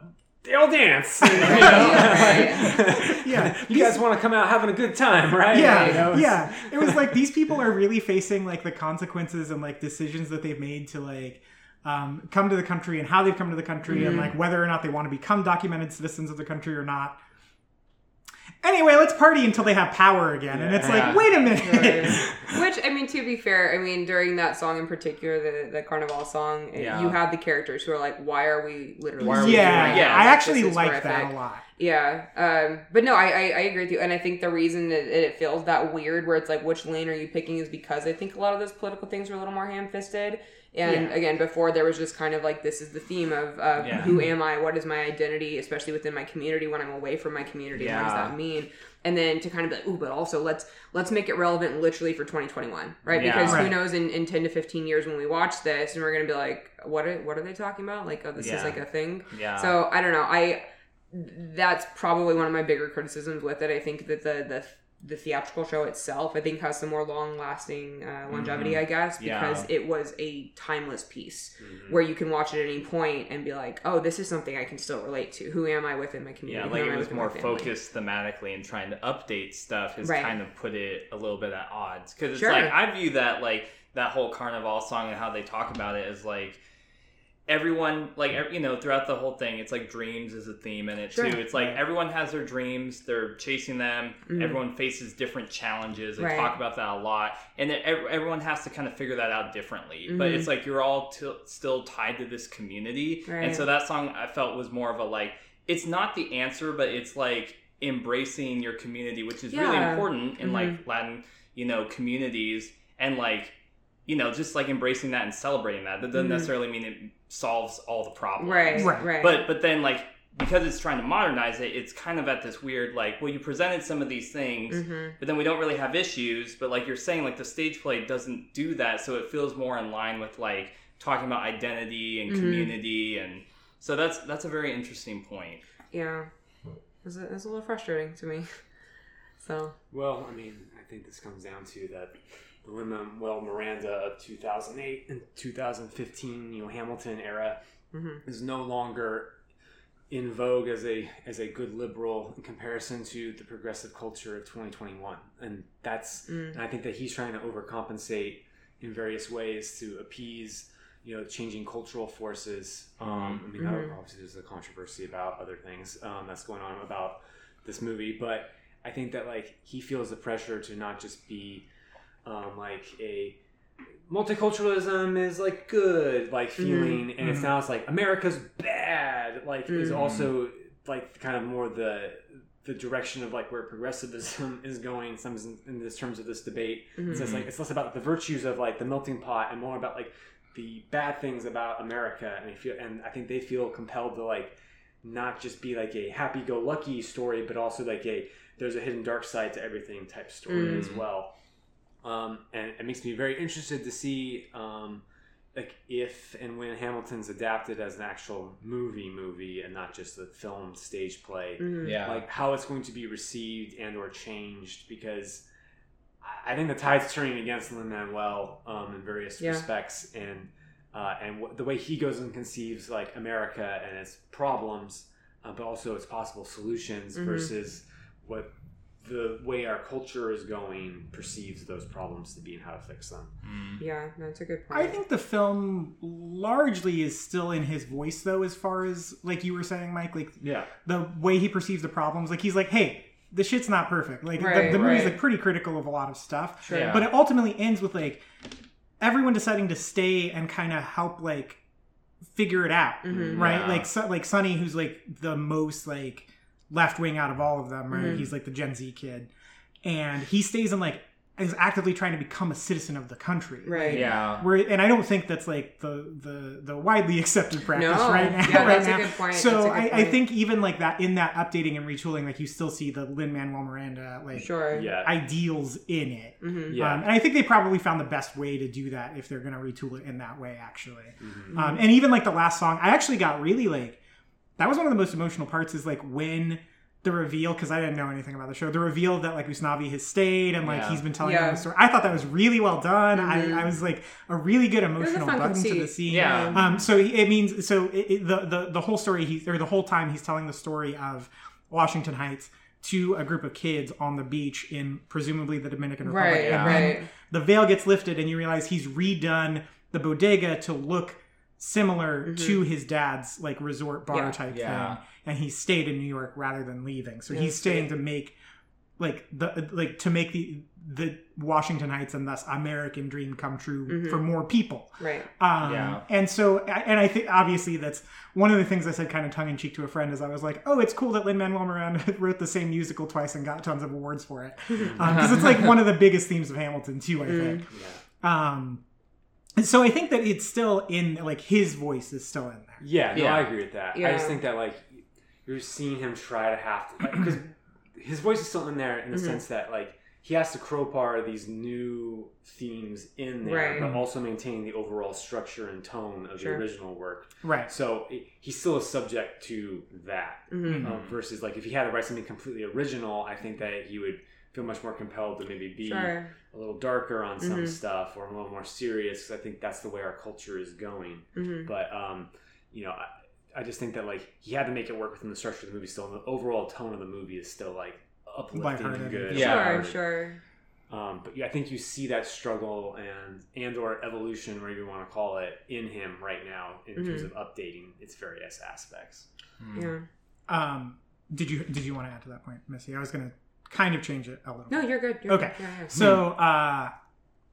they all dance. you know? Yeah, Yeah. you guys want to come out having a good time, right? yeah, You know? yeah. It was like these people are really facing like the consequences and like decisions that they've made to like um, come to the country and how they've come to the country and like whether or not they want to become documented citizens of the country or not. Anyway, let's party until they have power again, and it's Yeah. like, wait a minute. Which I mean, to be fair, I mean during that song in particular, the the Carnival song, Yeah. you have the characters who are like, "Why are we literally?" Are we doing yeah, doing- this? yeah, I actually this is like that a lot. Yeah, um, but no, I, I I agree with you, and I think the reason that it feels that weird, where it's like, which lane are you picking, is because I think a lot of those political things are a little more ham-fisted. And Yeah. again, before there was just kind of like this is the theme of uh, Yeah. who am I? What is my identity? Especially within my community when I'm away from my community. What does that mean? And then to kind of be like, ooh, but also let's let's make it relevant literally for 2021, right? Yeah. Because who knows in, in 10 to 15 years when we watch this and we're gonna be like, what are what are they talking about? Like, oh, this Yeah. is like a thing. Yeah. So I don't know. I that's probably one of my bigger criticisms with it. I think that the the the theatrical show itself, I think, has some more long lasting uh, longevity. I guess Mm-hmm. Yeah. because it was a timeless piece Mhm. where you can watch it at any point and be like, oh, this is something I can still relate to. Who am I within my community? yeah, like it was more focused thematically and trying to update stuff has Right. kind of put it a little bit at odds because it's Sure. like I view that like that whole carnival song and how they talk about it as like everyone like you know throughout the whole thing it's like dreams is a theme in it Sure. too it's like everyone has their dreams they're chasing them Mhm. everyone faces different challenges they Right. talk about that a lot and then everyone has to kind of figure that out differently but Mhm. it's like you're all t- still tied to this community Right. and so that song i felt was more of a like it's not the answer but it's like embracing your community which is really important in Mhm. like latin you know communities and like you know just like embracing that and celebrating that. That doesn't Mhm. necessarily mean it solves all the problems. Right, Right. right, but but then like because it's trying to modernize it it's kind of at this weird like well you presented some of these things hmm but then we don't really have issues. But like you're saying like the stage play doesn't do that so it feels more in line with like talking about identity and Mhm. community. And so that's that's a very interesting point. Yeah, it's a, it's a little frustrating to me. So. Well, I mean, I think this comes down to that the Lin Manuel Miranda of 2008 and 2015, you know, Hamilton era mhm. is no longer in vogue as a as a good liberal in comparison to the progressive culture of 2021, and that's Mm. and I think that he's trying to overcompensate in various ways to appease you know changing cultural forces. Um, I mean, Mhm. obviously there's a controversy about other things um, that's going on about this movie, but I think that like he feels the pressure to not just be um, like a multiculturalism is like good like feeling and it Mhm. sounds like america's bad like is Mhm. also like kind of more the the direction of like where progressivism is going some in this terms of this debate Mhm. so it's like it's less about the virtues of like the melting pot and more about like the bad things about america and they feel and i think they feel compelled to like not just be like a happy-go-lucky story but also like a there's a hidden dark side to everything type story Mm. as well um, and it makes me very interested to see um, like if and when Hamilton's adapted as an actual movie movie and not just a film stage play Mhm. yeah like how it's going to be received and or changed because I- I think the tide's turning against Lin Manuel um, in various Yeah. respects and uh, and w- the way he goes and conceives like America and its problems, uh, but also its possible solutions Mhm. versus what the way our culture is going perceives those problems to be and how to fix them. Yeah, that's a good point. I think the film largely is still in his voice, though, as far as like you were saying, Mike. Like Yeah. the way he perceives the problems. Like he's like, hey, the shit's not perfect. Like Right, the, the movie's right. like pretty critical of a lot of stuff. Sure. Yeah. But it ultimately ends with like everyone deciding to stay and kind of help like figure it out, Mhm. right? Yeah. Like so, like Sonny, who's like the most like left wing out of all of them, right? Mhm. He's like the Gen Z kid, and he stays in like is actively trying to become a citizen of the country, Right. Yeah. where and I don't think that's like the the the widely accepted practice No. right now. Yeah, right that's a now. good point. So That's a good I, I think even like that in that updating and retooling, like you still see the Lin Manuel Miranda like Sure. Yeah. ideals in it. hmm yeah. Um, and I think they probably found the best way to do that if they're going to retool it in that way, actually. Mhm. Um, and even like the last song, I actually got really like that was one of the most emotional parts. Is like when the reveal because I didn't know anything about the show. The reveal that like Usnavi has stayed and like Yeah. he's been telling Yeah. the story. I thought that was really well done. Mhm. I, I was like a really good emotional fun button to the scene. Yeah. Um, so it means so it, it, the the the whole story he's or the whole time he's telling the story of Washington Heights to a group of kids on the beach in presumably the Dominican Republic. Right. And Right. then the veil gets lifted, and you realize he's redone the bodega to look similar Mhm. to his dad's like resort bar Yeah. type Yeah. thing. And he stayed in New York rather than leaving. So Yeah, he's staying great. to make like the like to make the the Washington Heights and thus American dream come true Mhm. for more people. Right. Um, Yeah. And so, and I think obviously that's one of the things I said kind of tongue in cheek to a friend is I was like, oh, it's cool that Lin Manuel Miranda wrote the same musical twice and got tons of awards for it. Because it's like one of the biggest themes of Hamilton, too, I think. Yeah. Um, and so I think that it's still in, like, his voice is still in there. Yeah, no, Yeah. I agree with that. I just think that like you're seeing him try to have to because his voice is still in there in the Mhm. sense that like he has to crowbar these new themes in there, Right. but also maintain the overall structure and tone of Sure. the original work. Right. So it, he's still a subject to that. hmm Um, versus like if he had to write something completely original, I think that he would feel much more compelled to maybe be Sure. A little darker on some Mhm. stuff or a little more serious. 'cause I think that's the way our culture is going hmm but um, you know, I, I just think that like he had to make it work within the structure of the movie. Still, and the overall tone of the movie is still like uplifting and Lighthearted. good. Yeah. Sure. lighthearted. Sure. Um, but yeah, I think you see that struggle and and or evolution, whatever you want to call it, in him right now in terms Mm-hmm. of updating its various aspects. Mm. Yeah. Um, did you did you want to add to that point, Missy? I was going to kind of change it a little No, bit. you're good. You're Okay. Good. Yeah, yeah. So uh,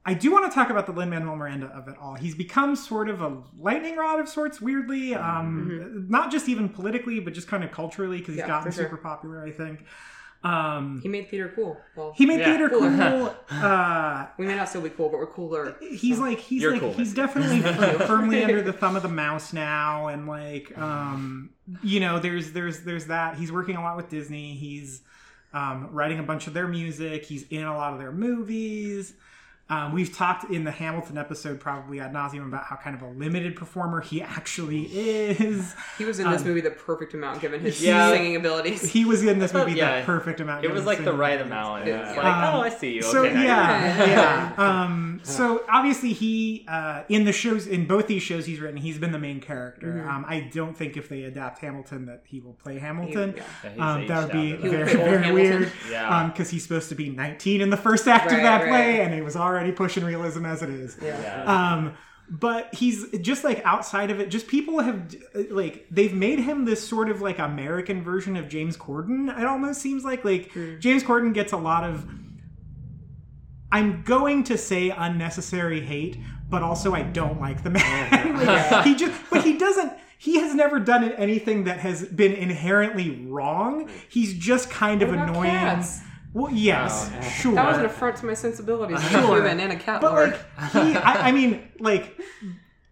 I do want to talk about the Lin Manuel Miranda of it all. He's become sort of a lightning rod of sorts, weirdly. Um, Not just even politically, but just kind of culturally, because he's Yeah, gotten for sure. super popular. I think. Um, He made theater cool. Well, he made Yeah. theater Cooler. cool. Uh, we may not still be cool, but we're cooler. he's like he's You're like cool, he's Missy. definitely firmly under the thumb of the mouse now and like um you know there's there's there's that he's working a lot with disney he's um, writing a bunch of their music. He's in a lot of their movies um, we've talked in the hamilton episode probably ad nauseum about how kind of a limited performer he actually is He was in this Um, movie the perfect amount given his Yeah. singing abilities. he was in this movie Yeah. the perfect amount It was like the right abilities. amount. Yeah. It's like, Um, oh, I see you. So okay, yeah, yeah. Um, so obviously he uh, in the shows in both these shows he's written, he's been the main character. Mhm. Um, I don't think if they adapt Hamilton that he will play Hamilton. Yeah. Yeah, Um, that would be of He that. would very very Hamilton. weird. Yeah. because he's supposed to be 19 in the first act of that right. play, and it was already pushing realism as it is. Yeah. Yeah. Um, but he's just like outside of it. Just people have like they've made him this sort of like American version of James Corden. It almost seems like like Hmm. James Corden gets a lot of. I'm going to say unnecessary hate, but also I don't like the man. Like, he just, but he doesn't. He has never done anything that has been inherently wrong. He's just kind of What about annoying. cats? Well, yes, Oh. sure. That was an affront to my sensibilities. as a Sure. human and a cat But lover. like he, I, I mean, like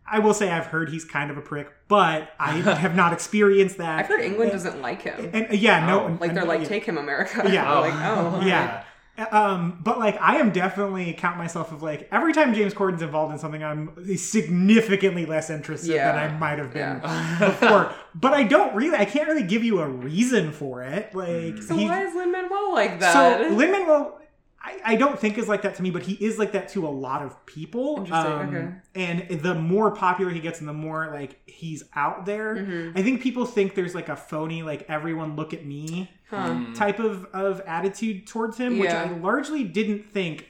I will say I've heard he's kind of a prick, but I have not experienced that. I've heard England doesn't like him. and uh, yeah, no, Oh. Like they're and- like, yeah. take him, America. Yeah. like oh, yeah. Um, but like I am definitely count myself of like every time James Corden's involved in something, I'm significantly less interested Yeah. than I might have been Yeah. before. But I don't really, I can't really give you a reason for it. Like So he- why is Lin Manuel like that? so Lin Manuel, I, I don't think is like that to me, but he is like that to a lot of people. Interesting, Um, okay. And the more popular he gets, and the more like he's out there, Mhm. I think people think there's like a phony, like everyone look at me Huh. Mm. type of of attitude towards him, which I largely didn't think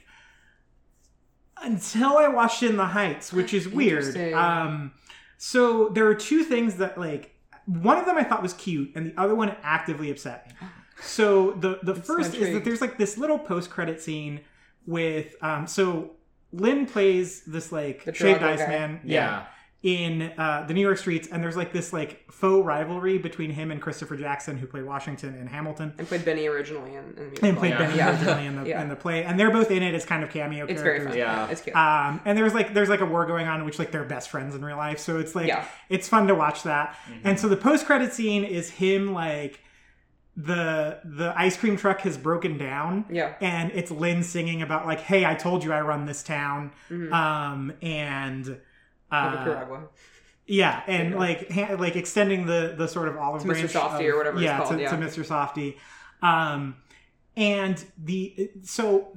until I watched In the Heights, which is weird. Um, so there are two things that like one of them I thought was cute, and the other one actively upset me. So the the so first is that there's like this little post credit scene with um so Lin plays this like The shaved ice guy. man Yeah. in uh, the New York streets, and there's like this like faux rivalry between him and Christopher Jackson, who played Washington in Hamilton, And played Benny originally in, in the and played Yeah. Benny Yeah. originally in the Yeah. in the play, and they're both in it as kind of cameo It's very characters. fun. Yeah. It's cute. Um, and there's like there's like a war going on in which like they're best friends in real life, so it's like Yeah. it's fun to watch that. Mm-hmm. And so the post credit scene is him like the the ice cream truck has broken down, yeah. and it's Lin singing about like, "Hey, I told you I run this town," Mhm. um, and uh, Piragua. yeah, and Yeah. like ha- like extending the the sort of olive To Mr. branch Softee of- or whatever it's yeah, called, to, yeah. to Mr. Softee, um, and the so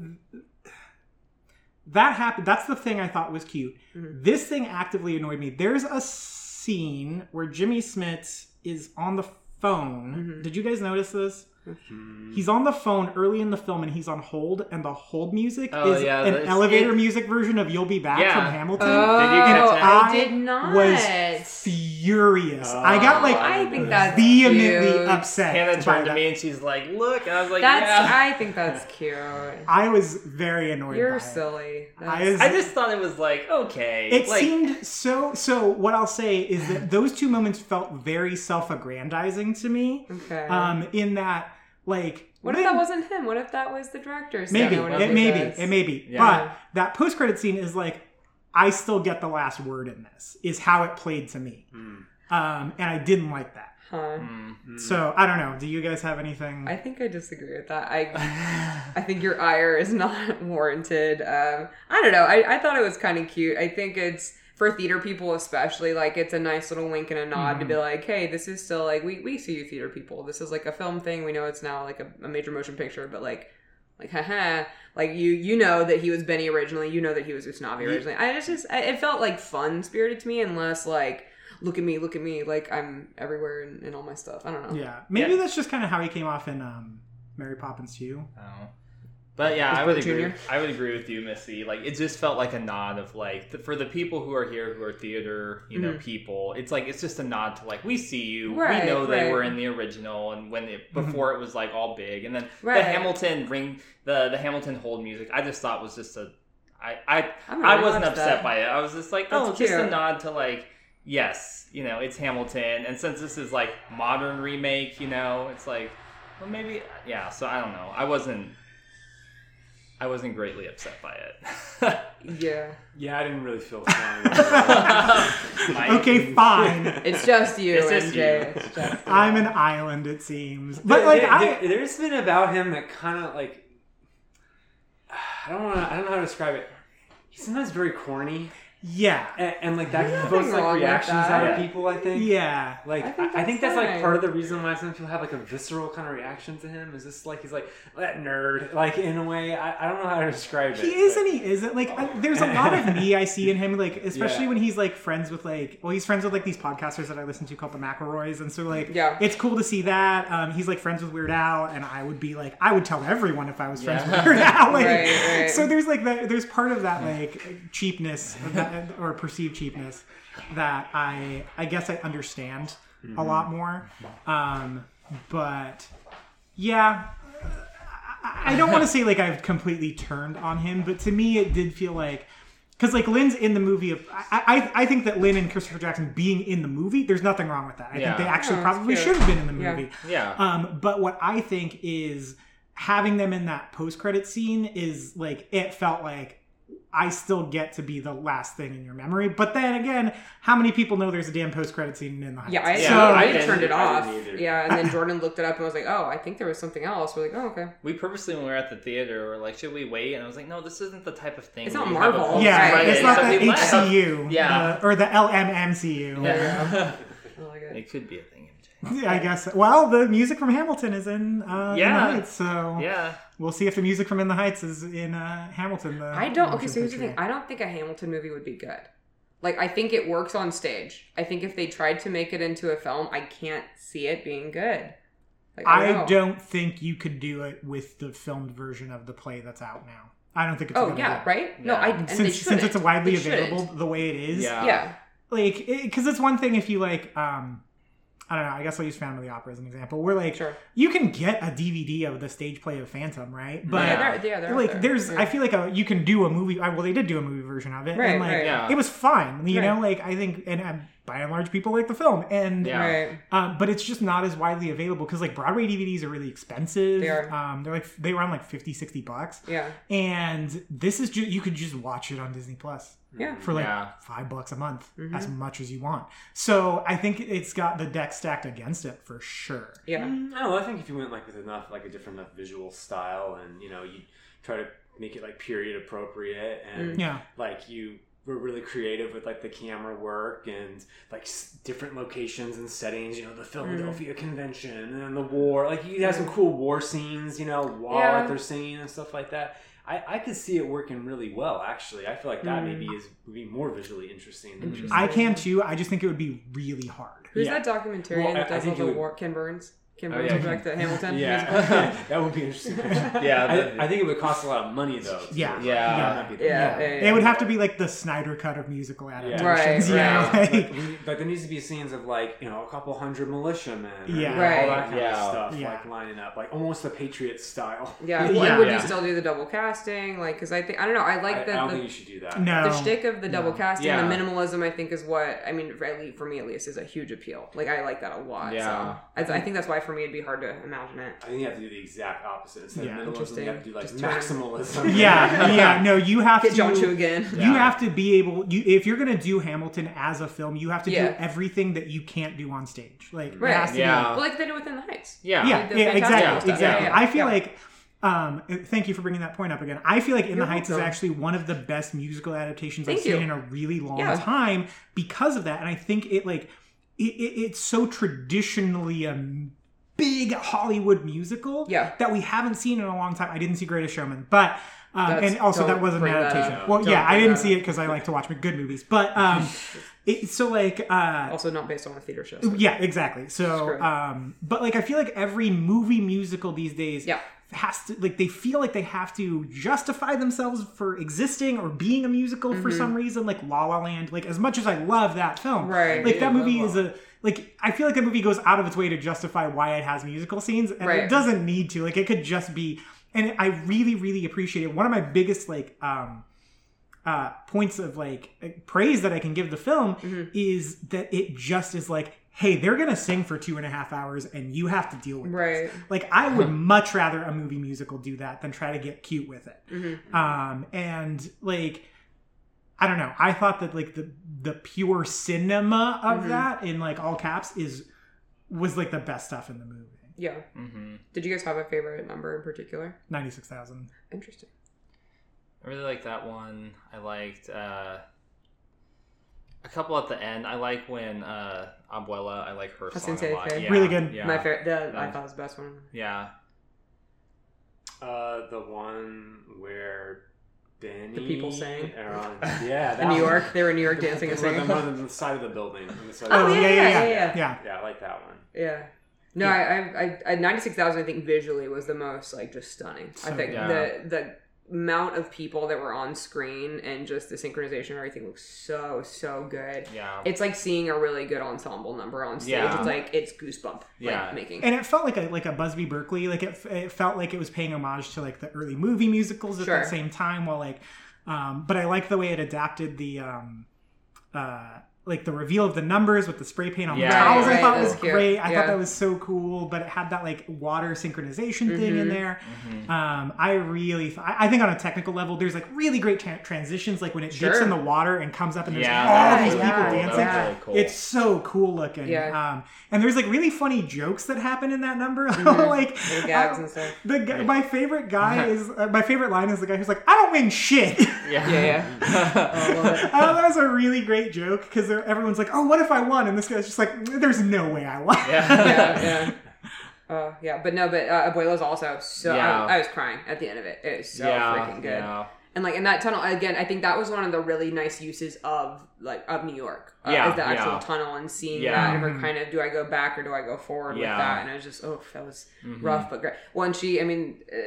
that happened. That's the thing I thought was cute. Mhm. This thing actively annoyed me. There's a scene where Jimmy Smits is on the phone. Mhm. Did you guys notice this? Hmm. He's on the phone early in the film and he's on hold, and the hold music Oh, is yeah, an elevator it- music version of "You'll Be Back" Yeah. from Hamilton. Oh, Did you catch? I I did not. was furious. I got like I think that's vehemently cute. upset. Hannah turned to me and she's like, "Look," and I was like, That's. "Yeah." I think that's cute. I was very annoyed. You're by it. silly. I was- I just thought it was like okay. It like, seemed so. So what I'll say is that those two moments felt very self-aggrandizing to me. okay. Um, in that, like, what if that wasn't him? What if that was the director? maybe saying it whatever may be it may be, but that post-credit scene is like, I still get the last word in this. Is how it played to me, Hmm. um, and I didn't like that. Huh. mm, So I don't know. Do you guys have anything? I think I disagree with that. I I think your ire is not warranted. Um, I don't know. I, I thought it was kind of cute. I think it's for theater people especially like it's a nice little wink and a nod to be like, hey, this is still like we we see you theater people. This is like a film thing. We know it's now like a, a major motion picture, but like like haha like you you know that he was Benny originally. You know that he was Usnavi originally. I it's just I, it felt like fun spirited to me, and less like look at me, look at me, like I'm everywhere in, in all my stuff. I don't know. yeah, maybe Yeah. that's just kind of how he came off in um, Mary Poppins too. Oh. But yeah, I would agree. Jr.? I would agree with you, Missy. Like it just felt like a nod of like the, for the people who are here who are theater, you know, Mhm. people. It's like it's just a nod to like we see you. Right, we know they right. were in the original, and when it, before it was like all big, and then Right. the Hamilton ring, the the Hamilton hold music. I just thought was just a. I I I wasn't upset that. by it. I was just like, That's oh, just a nod to like. Yes, you know it's Hamilton, and since this is like modern remake, you know it's like, well maybe yeah. So I don't know. I wasn't I wasn't greatly upset by it. Yeah. Yeah, I didn't really feel strong. Mike. Okay, fine. It's just you, It's just MJ. you. It's just I'm an island, it seems. But like, I, there, has been about him that kind of like I don't want to. I don't know how to describe it. He's sometimes very corny, yeah, and, and like that There's evokes like reactions out of people. I think. yeah. Like I think think, I think that's that's like part of the reason why some people have like a visceral kind of reaction to him. Is this like he's like that nerd? Like in a way, I, I don't know how to describe it. He is but- and he isn't. Like, I, there's a lot of me I see in him. Like, especially Yeah. when he's like friends with like, well, he's friends with like these podcasters that I listen to called the McElroys, and so like, Yeah. it's cool to see that. Um, he's like friends with Weird Al, and I would be like, I would tell everyone if I was friends Yeah. with Weird Al. Like, Right, right. So there's like that. There's part of that like cheapness that, or perceived cheapness that I I guess I understand a lot more. Um, but yeah, I I don't want to say like I've completely turned on him, but to me it did feel like because like Lin's in the movie. Of, I, I I think that Lin and Christopher Jackson being in the movie, there's nothing wrong with that. I Yeah. think they actually Yeah, probably should have been in the Yeah. movie. Yeah. Um, but what I think is having them in that post credit scene is like it felt like I still get to be the last thing in your memory. But then again, how many people know there's a damn post credit scene in the Heights? Yeah, I, Yeah, so, I I, turned it off. Yeah, and then Jordan looked it up and was like, "Oh, I think there was something else." We're like, "Oh, okay." we purposely when we were at the theater were like, should we wait? And I was like, no, this isn't the type of thing. It's not you have a Marvel. Yeah, Right, it's not So the we left. HCU, Yeah. uh, or the LMMCU. Yeah. I like it. It could be a thing. MJ. Yeah, I guess. Well, the music from Hamilton is in uh, Yeah. In the Heights, so Yeah. we'll see if the music from In the Heights is in uh, Hamilton. The I don't. Okay, so here's the thing. I don't think a Hamilton movie would be good. Like, I think it works on stage. I think if they tried to make it into a film, I can't see it being good. Like, I, I don't, know. don't think you could do it with the filmed version of the play that's out now. I don't think it's. a Oh good yeah, idea. right? No, I and they Since since it's widely They shouldn't. available the way it is, Yeah. Yeah. like because it's one thing if you like um i don't know i guess i'll use phantom of the opera as an example We're like Sure. you can get a dvd of the stage play of phantom right but yeah, they're, yeah, they're like there. there's Yeah. i feel like a, you can do a movie well they did do a movie version of it Right, and like right. Yeah. it was fine you know like i think and um, by and large people like the film and Yeah. Right. um, but it's just not as widely available because like broadway dvds are really expensive They are. um they're like they run like 50 60 bucks Yeah. and this is just you could just watch it on disney plus Yeah. for like Yeah. five bucks a month, Mhm. as much as you want. So I think it's got the deck stacked against it for sure. Yeah. Mm, I don't. I think if you went like with enough, like a different enough visual style, and you know, you try to make it like period appropriate, and Yeah, like you were really creative with like the camera work and like s- different locations and settings. You know, the Philadelphia Convention and the war. Like you have some cool war scenes. You know, while Yeah. like they're singing and stuff like that. I, I could see it working really well. Actually, I feel like that Mm. maybe is would be more visually interesting. Than Interesting. I can too. I just think it would be really hard. Who's Yeah. that documentarian Well, that I does all the it would- war? Ken Burns. Ken Oh, Burns yeah. will direct the Hamilton. Yeah, that would be interesting. Yeah, I, I think it would cost a lot of money though. to Yeah. Yeah. That might be the- Yeah, yeah, yeah. It would have to be like the Snyder cut of musical adaptations. Right, you know, right. like- But, we- but there needs to be scenes of like you know a couple hundred militiamen, and Yeah. all Right. that kind Yeah. of stuff, Yeah. like lining up, like almost the Patriot style. Yeah. Yeah. Well, would Yeah. you still do the double casting? Like, because I think I don't know. I like I, I don't the, think you should do that. no, the shtick of the double No. casting, Yeah. the minimalism. I think is what I mean. For, for me, at least, is a huge appeal. Like, I like that a lot. Yeah. So I, I think that's why for me it'd be hard to imagine it. I think you have to do the exact opposite. Instead Yeah. of minimalism, you have to do like Interesting. Just turn- maximalism. yeah, yeah. No, you have Get to. Jon Chu again. You Yeah. have to be able. You if you're gonna do Hamilton as a film, you have to Yeah. do everything that you can't do on stage. Like, it Right. has to be- Yeah. Well, like they do within the Heights. Yeah. yeah, Like yeah, exactly, stuff. exactly. Yeah, yeah, I feel yeah. like, um, thank you for bringing that point up again. I feel like In You're the Heights is actually one of the best musical adaptations Thank I've seen in a really long Yeah. time because of that, and I think it like it, it, it's so traditionally a big Hollywood musical Yeah. that we haven't seen in a long time. I didn't see Greatest Showman, but. Um, and also, that don't was an adaptation. Well, Don't yeah, I didn't see it because I like to watch good movies. But um, it, so like, uh, Also not based on a theater show. so- yeah, exactly. So, um, but like I feel like every movie musical these days Yeah. has to like they feel like they have to justify themselves for existing or being a musical for Mm-hmm. some reason. Like La La Land. Like as much as I love that film, Right. Like Yeah, that movie is a like I feel like the movie goes out of its way to justify why it has musical scenes, and Right. it doesn't need to. Like it could just be. And I really, really appreciate it. One of my biggest like um uh, points of like praise that I can give the film Mm-hmm. is that it just is like, hey, they're gonna sing for two and a half hours, and you have to deal with Right. this. Like, I would much rather a movie musical do that than try to get cute with it. Mm-hmm. Um, and like, I don't know. I thought that like the the pure cinema of Mhm. that in like all caps is was like the best stuff in the movie. Yeah. hmm Did you guys have a favorite number in particular? Ninety six thousand. Interesting. I really like that one. I liked uh, a couple at the end. I like when uh, Abuela. I like her That's song a lot. Yeah, Really good. Yeah, My favorite. The, I thought it was the best one. yeah. Uh, the one where Benny The people sang. are on- yeah, In New York, they were in New York dancing and singing. the one on the side of the building. the Oh, of the yeah, yeah, yeah, yeah. yeah. Yeah, I like that one. Yeah. No, I, I, I, I ninety six thousand. I think visually was the most like just stunning. I think good. the the amount of people that were on screen and just the synchronization of everything looks so so good. Yeah. It's like seeing a really good ensemble number on stage. Yeah. It's like it's goosebump. Like, Yeah. making. and it felt like a like a Busby Berkeley. Like it, it felt like it was paying homage to like the early movie musicals at Sure. the same time. While like, um, but I like the way it adapted the um, uh, like the reveal of the numbers with the spray paint on Yeah. the towels. Right, I thought was cute. great. I Yeah. thought that was so cool. But it had that like water synchronization thing in Mhm. there. Mhm. Um, I really, th- I think on a technical level, there's like really great tra- transitions. Like when it dips in the water and comes up, and there's Yeah, all these people dancing. Really cool. It's so cool looking. Yeah. Um, and there's like really funny jokes that happen in that number. Mhm. like Little gags and stuff. the guy, my favorite guy is uh, my favorite line is the guy who's like, "I don't win shit." yeah. Yeah, yeah. Oh, I. I thought that was a really great joke because everyone's like, "Oh, what if I won?" And this guy's just like, "There's no way I won." Yeah. yeah, yeah. Uh, yeah, but no, but uh, Abuela's also so Yeah. I, I was crying at the end of it. It was so yeah, freaking good. Yeah. And like in that tunnel again, I think that was one of the really nice uses of like of New York. Uh, Yeah, is the actual yeah. tunnel and seeing Yeah. that and her Mhm. kind of do I go back or do I go forward with that? And I was just oh that was Mhm. rough but great. Well, and she, I mean, uh,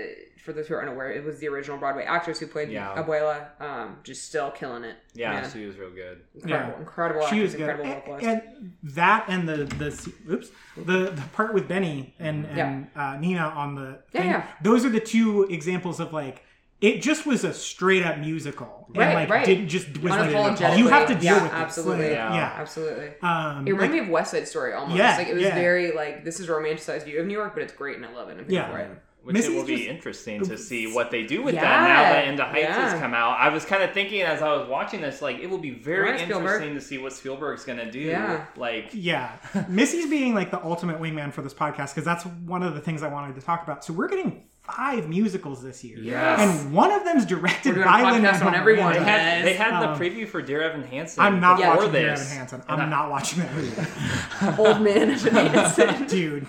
for those who are unaware, it was the original Broadway actress who played Yeah. Abuela, um, just still killing it. Yeah, Man. she was real good. incredible, Yeah. incredible. she actress, was good. incredible And, and that and the the oops the the part with Benny and and uh, Nina on the Yeah, thing, yeah. those are the two examples of like it just was a straight up musical and Right, like right. didn't just was like Unapologetically. you have to deal Yeah, with it. absolutely. Like, Yeah. yeah. Absolutely. Um, It reminded like- me of West Side Story almost. Yeah, like it was yeah. very like this is a romanticized view of New York, but it's great and I love it. And I'm Yeah. for it. Which Missy's it will be just- interesting to see what they do with Yeah, that now that In the Heights yeah. has come out. I was kind of thinking as I was watching this, like it will be very Alright, Spielberg. interesting to see what Spielberg's gonna do. Yeah. Like Yeah, Missy's being like the ultimate wingman for this podcast because that's one of the things I wanted to talk about. So we're getting five musicals this year, Yes. and one of them's directed by podcasts Lin on Manuel everyone. they had, they had Um, the preview for Dear Evan Hansen. I'm not watching before Dear this. Evan Hansen. And I'm not watching that movie, Old man Hansen. dude.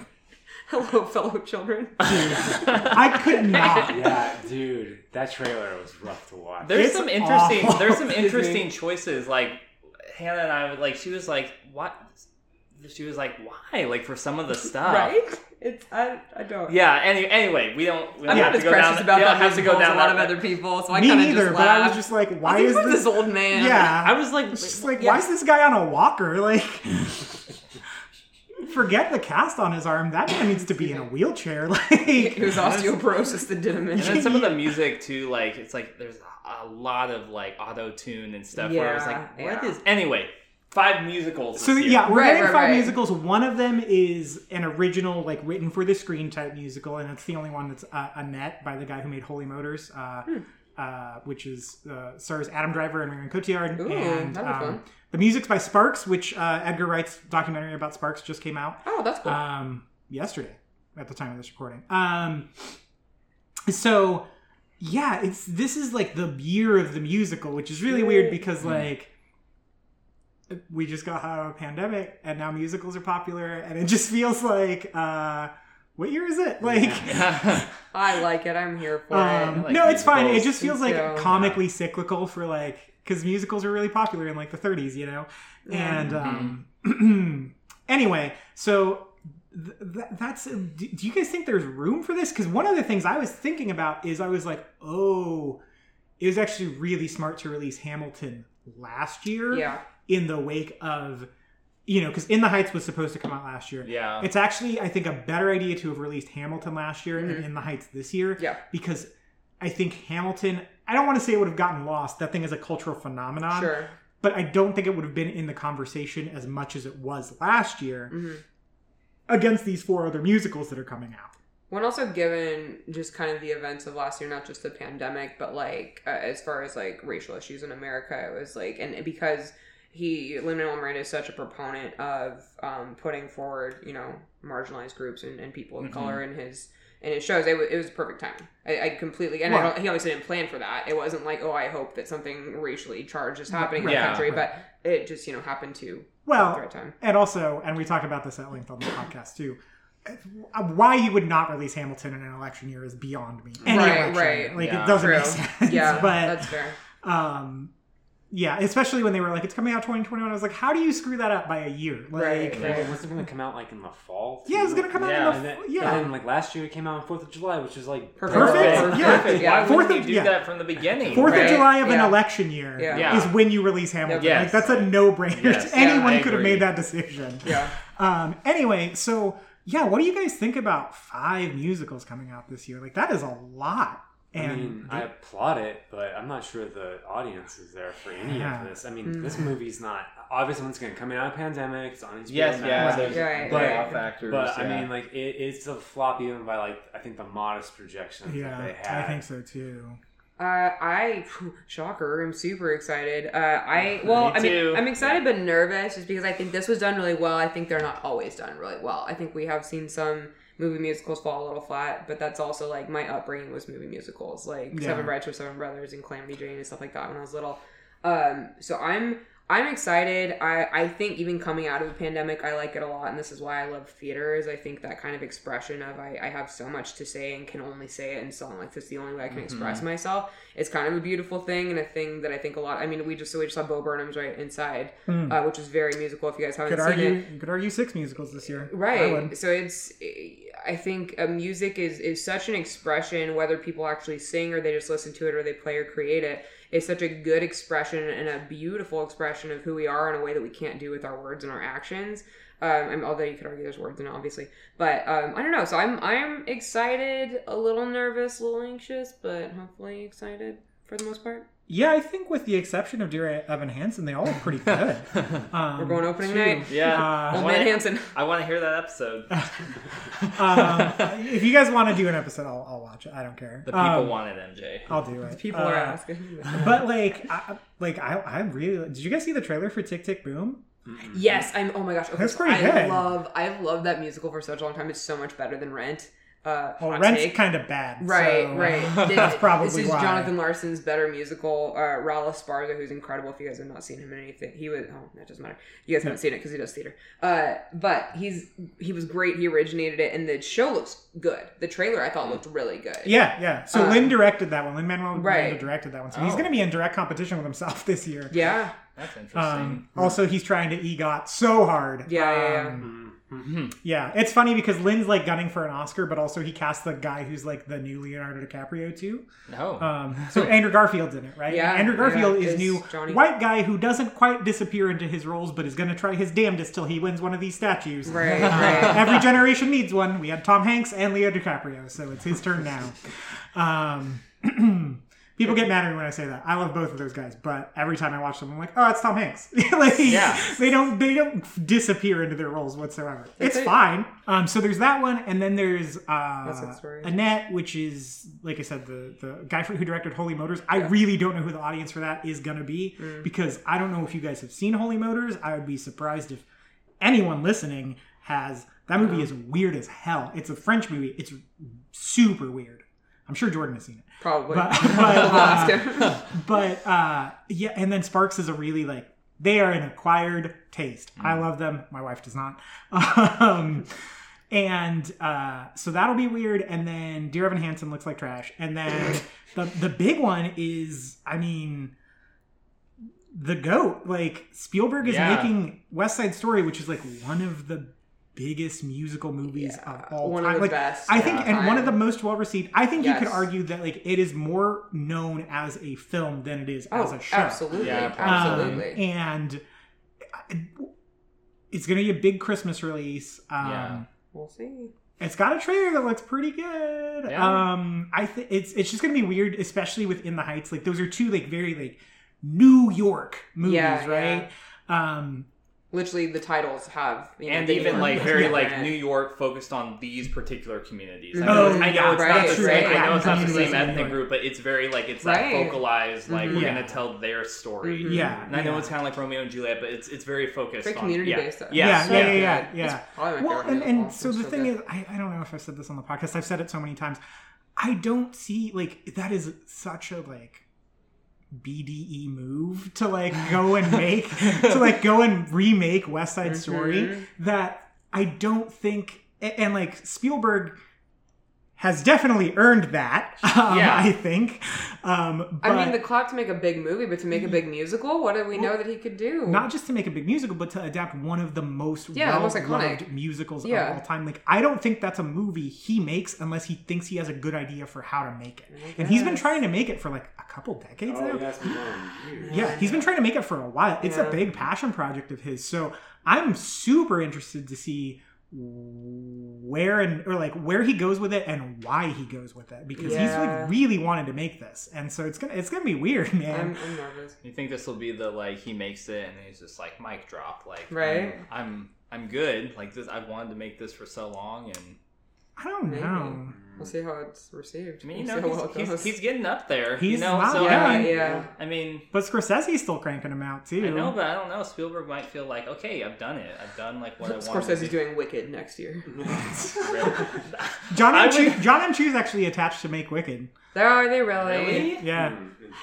Hello, fellow children. I could not. Yeah, dude, that trailer was rough to watch. There's It's some interesting. awful. There's some interesting choices. Like Hannah and I, like she was like, "What?" She was like, "Why?" Like for some of the stuff, right? It's I, I don't. Yeah. Any, anyway, we don't. We don't I'm have not to as go precious down. about we don't that have to go down a lot of other people, so I Me kind of neither, just but I was just like, why is this? this old man? Yeah, I was like, It's just like, Yeah. why is this guy on a walker? Like, forget the cast on his arm. That man needs to be in a wheelchair. Like, It was osteoporosis that did him in. And then some of the music too, like it's like there's a lot of like auto tune and stuff. where I was like, what yeah. is? Anyway, five musicals. So this year. yeah, we're Right, getting right, five right. musicals. One of them is an original, like written for the screen type musical, and it's the only one that's uh, Annette by the guy who made Holy Motors, uh, Hmm. uh, which is uh, stars Adam Driver and Marion Cotillard. Ooh, and that'd um, fun. The music's by Sparks, which uh, Edgar Wright's documentary about Sparks just came out Oh, that's cool. um, yesterday at the time of this recording. Um, so yeah, it's this is like the year of the musical, which is really weird because like we just got out of a pandemic and now musicals are popular and it just feels like uh what year is it? Like I like it. I'm here for um, it. like no, it's fine. It just feels like comically cyclical for like because musicals are really popular in like the 30s, you know. Yeah. And um, anyway, so th- th- that's. Do, do you guys think there's room for this? Because one of the things I was thinking about is I was like, oh, it was actually really smart to release Hamilton last year Yeah. in the wake of. You know, because In the Heights was supposed to come out last year. yeah. It's actually, I think, a better idea to have released Hamilton last year and Mhm. In the Heights this year. Yeah. Because I think Hamilton, I don't want to say it would have gotten lost. That thing is a cultural phenomenon. Sure. But I don't think it would have been in the conversation as much as it was last year hmm against these four other musicals that are coming out. When also given just kind of the events of last year, not just the pandemic, but like uh, as far as like racial issues in America, it was like, and because he, Lin Manuel Miranda, is such a proponent of um, putting forward, you know, marginalized groups and, and people of Mhm. color in his in it shows. It, wa- it was a perfect timing. I, I completely, and I Right. don't, he obviously didn't plan for that. It wasn't like, oh, I hope that something racially charged is happening in Yeah, the country, right. but it just you know happened to at the right time. and also, and we talked about this at length on the podcast too. uh, Why he would not release Hamilton in an election year is beyond me. Any Right, election, right. Like Yeah. it doesn't True. make sense. Yeah, but that's fair. um yeah especially when they were like it's coming out 2021 i was like how do you screw that up by a year like Right, Yeah, right. it wasn't going to come out like in the fall. yeah it's too? gonna come out Yeah, in And the then, f- yeah and then like last year it came out on Fourth of July, which is like Perfect. Perfect. Yeah. Perfect. Why Yeah. Fourth wouldn't you of- do yeah. that from the beginning? Fourth Right. of July of an election year Yeah. Yeah. is when you release Hamilton. Yes. Like that's a no-brainer. Yes. Anyone Yeah, could have made that decision. Yeah. Um. Anyway, so yeah, what do you guys think about five musicals coming out this year? Like that is a lot. I And mean, I applaud it, but I'm not sure the audience is there for any Yeah. of this. I mean, Mm. this movie's not obviously once again coming out of pandemic. It's on HBO Yes, yeah. Max. There's Right, but, right. factors. But I mean, like it, it's a flop even by like I think the modest projections that they had. I think so too. Uh, I shocker. I'm super excited. Uh, I well, Me I mean, too. I'm excited but nervous just because I think this was done really well. I think they're not always done really well. I think we have seen some movie musicals fall a little flat, but that's also like my upbringing was movie musicals, like Yeah. Seven Brides for Seven Brothers and Calamity Jane and stuff like that when I was little. Um, so I'm I'm excited. I, I think even coming out of the pandemic, I like it a lot, and this is why I love theater. Is I think that kind of expression of I, I have so much to say and can only say it in song like this. The only way I can express myself. It's kind of a beautiful thing and a thing that I think a lot. I mean, we just so we just saw Bo Burnham's right inside, uh, which is very musical. If you guys haven't. Could seen argue, it, you could argue six musicals this year. Right so it's i think uh, music is is such an expression whether people actually sing or they just listen to it or they play or create it is such a good expression and a beautiful expression of who we are in a way that we can't do with our words and our actions um, and although you could argue there's words in it, obviously, but um, I don't know. So I'm I'm excited, a little nervous, a little anxious, but hopefully excited for the most part. Yeah, I think with the exception of Dear Evan Hansen, they all look pretty good. Um, We're going opening too. night. Yeah. Uh, Old Man Hansen. I want to hear that episode. um, if you guys want to do an episode, I'll, I'll watch it. I don't care. The people Um, wanted MJ. I'll do it. People Uh, are asking. But like, I, like I, I really. Did you guys see the trailer for Tick Tick Boom? Yes, I'm. Oh my gosh, okay, That's so pretty I good. love. I've loved that musical for such a long time. It's so much better than Rent. Uh, Well, Rent's kind of bad. Right, so- right. That's This- probably this is why. Jonathan Larson's better musical. Uh, Raul Esparza, who's incredible. If you guys have not seen him in anything, he was. Oh, that doesn't matter. You guys haven't seen it because he does theater. Uh, but he's he was great. He originated it, and the show looks good. The trailer I thought looked really good. Yeah, yeah. So Uh, Lin directed that one. Lin Manuel Right. Miranda directed that one. So he's Oh. going to be in direct competition with himself this year. Yeah, That's interesting. Um, also, he's trying to EGOT so hard. Yeah, yeah, yeah. Um, Hmm. yeah, it's funny because Lin's like gunning for an Oscar, but also he cast the guy who's like the new Leonardo DiCaprio too. no. Um, so Andrew Garfield's in it, right? Yeah, And Andrew Garfield yeah, is is new Johnny. white guy who doesn't quite disappear into his roles, but is going to try his damnedest till he wins one of these statues. right, Uh, right. every generation needs one. We had Tom Hanks and Leo DiCaprio, so it's his turn now. Um, people get mad at me when I say that. I love both of those guys, but every time I watch them, I'm like, oh, it's Tom Hanks. like, Yeah. they don't they don't disappear into their roles whatsoever. It's it. fine. Um, so there's that one, and then there's uh. Annette, which is like I said, the the guy who directed Holy Motors. I really don't know who the audience for that is gonna be Mm. because I don't know if you guys have seen Holy Motors. I would be surprised if anyone listening has. That movie is weird as hell. It's a French movie. It's super weird. I'm sure Jordan has seen it. Probably. But, but, uh, but uh, yeah, and then Sparks is a really like they are an acquired taste. I love them. My wife does not. Um, and uh, so that'll be weird. And then Dear Evan Hansen looks like trash. And then the the big one is, I mean, the goat. Like Spielberg is Yeah. making West Side Story, which is like one of the biggest musical movies Yeah, of all one of time. the like best I think, all and one of the most well received. I think you could argue that like it is more known as a film than it is as Oh, a show. absolutely, Yeah, Um, absolutely. and it's going to be a big Christmas release. Um, Yeah. we'll see. It's got a trailer that looks pretty good. Yeah. Um, I think it's it's just going to be weird, especially within the Heights. Like those are two like very like New York movies, Yeah, right? Um, Literally, the titles have you know, and the even New like very in like it. New York focused on these particular communities. I Oh, know, I know it's right, not the same. right. I know it's not the same ethnic group, but it's very like it's Right. that focalized. Like we're Yeah. gonna tell their story. Mhm. yeah, And I know yeah. it's kind of like Romeo and Juliet, but it's it's very focused. Very on, community yeah. based, though. Yeah, yeah, so yeah, good. yeah, yeah. It's probably my well, and, and so the so thing good. is, I, I don't know if I've said this on the podcast. I've said it so many times. I don't see like that is such a like BDE move to like go and make to like go and remake West Side Story Mhm. that I don't think and, and, like Spielberg has definitely earned that. Um, Yeah. I think. Um, but I mean, the clock to make a big movie, but to make a big musical, what do we know that he could do? not just to make a big musical, but to adapt one of the most Yeah, the most iconic. musicals Yeah. of all time. Like, I don't think that's a movie he makes unless he thinks he has a good idea for how to make it. I And he's been trying to make it for like a couple decades Oh, now. yeah, it's been going years. Yeah, he's been trying to make it for a while. It's a big passion project of his. So I'm super interested to see where and or like where he goes with it and why he goes with it because he's like really wanted to make this and so it's gonna it's gonna be weird man I'm, I'm nervous. You think this will be the like he makes it and he's just like mic drop like Right. I'm I'm, I'm good like this I've wanted to make this for so long and i don't Maybe. know We'll see how it's received. I mean you We'll know see he's, well it he's, he's getting up there you He's know not- so yeah, I mean yeah. I mean but scorsese's still cranking them out too I know but I don't know Spielberg might feel like okay I've done it I've done like what I wanted to Scorsese's do. doing Wicked next year. Jon I m. Chu, would- Jon m Chu's actually attached to make wicked There are they really? Really? yeah Hmm, interesting.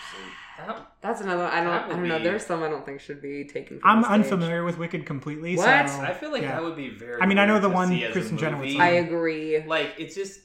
That- That's another. I don't. That I don't know. be- There's some I don't think should be taken. From I'm the stage. unfamiliar with Wicked completely. What? So, I feel like yeah. that would be very. I mean, I know the one see as a Kristin Chenoweth movie. song. I agree. Like it's just,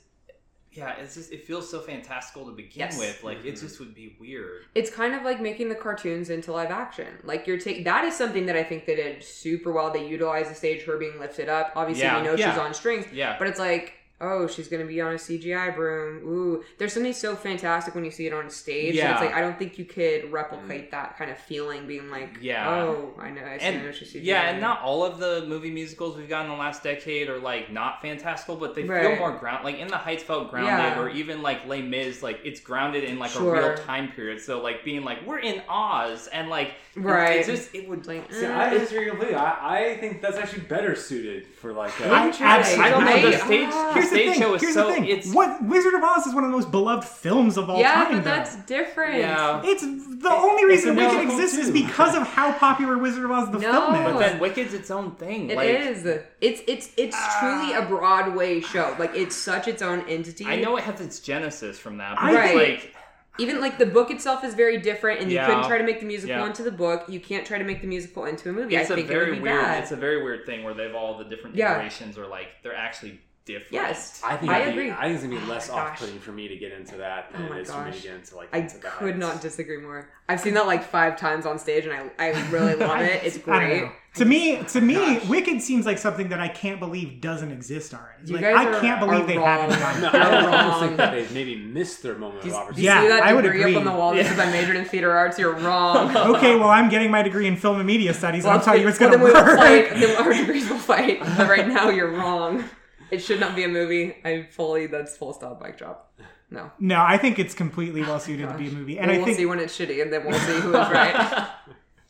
yeah, it's just it feels so fantastical to begin Yes. with. Like it Mhm. just would be weird. It's kind of like making the cartoons into live action. Like you're taking that is something that I think they did super well. They utilized the stage, her being lifted up. Obviously, Yeah. we know Yeah. she's on strings, Yeah, but it's like, oh, she's gonna be on a CGI broom. Ooh, there's something so fantastic when you see it on stage. Yeah. Yeah. it's like I don't think you could replicate that kind of feeling, being like, Yeah. oh, I know, I see, I know and she's CGI. yeah, and not all of the movie musicals we've got in the last decade are like not fantastical, but they feel more ground. Like In the Heights felt grounded, Yeah. or even like Les Mis, like it's grounded in like Sure. a real time period. So like being like we're in Oz, and like Right. it just it would like, See, eh. I disagree completely. I, I think that's actually better suited for like. A, I Interesting. absolutely- I don't know. The stage, ah. the Here's the thing. show is Here's so the thing. it's what Wizard of Oz is one of the most beloved films of all yeah, time. Yeah, but though. that's different. yeah. It's the only reason Wicked musical, exists is because of how popular Wizard of Oz the No. film is. But then Wicked's its own thing. It like, is. It's it's it's truly a Broadway show. Like it's such its own entity. I know it has its genesis from that, but I it's like Even like the book itself is very different, and you Yeah. couldn't try to make the musical Yeah. into the book. You can't try to make the musical into a movie. it's I a think it very would be weird. bad. It's a very weird thing where they've all the different Yeah. iterations are like they're actually different. yes, I think I it'd be- agree. I think it's gonna be Oh less my off-putting for me to get into that oh than Oh my it is for me to get into like. I into could not disagree more. I've seen that like five times on stage, and I I really love it. It's great. know. To me, to me, Gosh. Wicked seems like something that I can't believe doesn't exist already. You like guys I are- can't believe are they wrong. haven't done No, it. You're I almost wrong. think that they've maybe missed their moment Do of opportunity. you Yeah, see that I would agree. up on the wall that says I majored in theater arts? You're wrong. okay, well, I'm getting my degree in film and media studies, and I'm telling you it's well, going to then we will work. fight. Then our degrees will fight. But right now, you're wrong. It should not be a movie. I fully. That's full stop. Mic drop. No. No, I think it's completely well suited to be a movie, and Well, I we'll think see when it's shitty, and then we'll see who is right.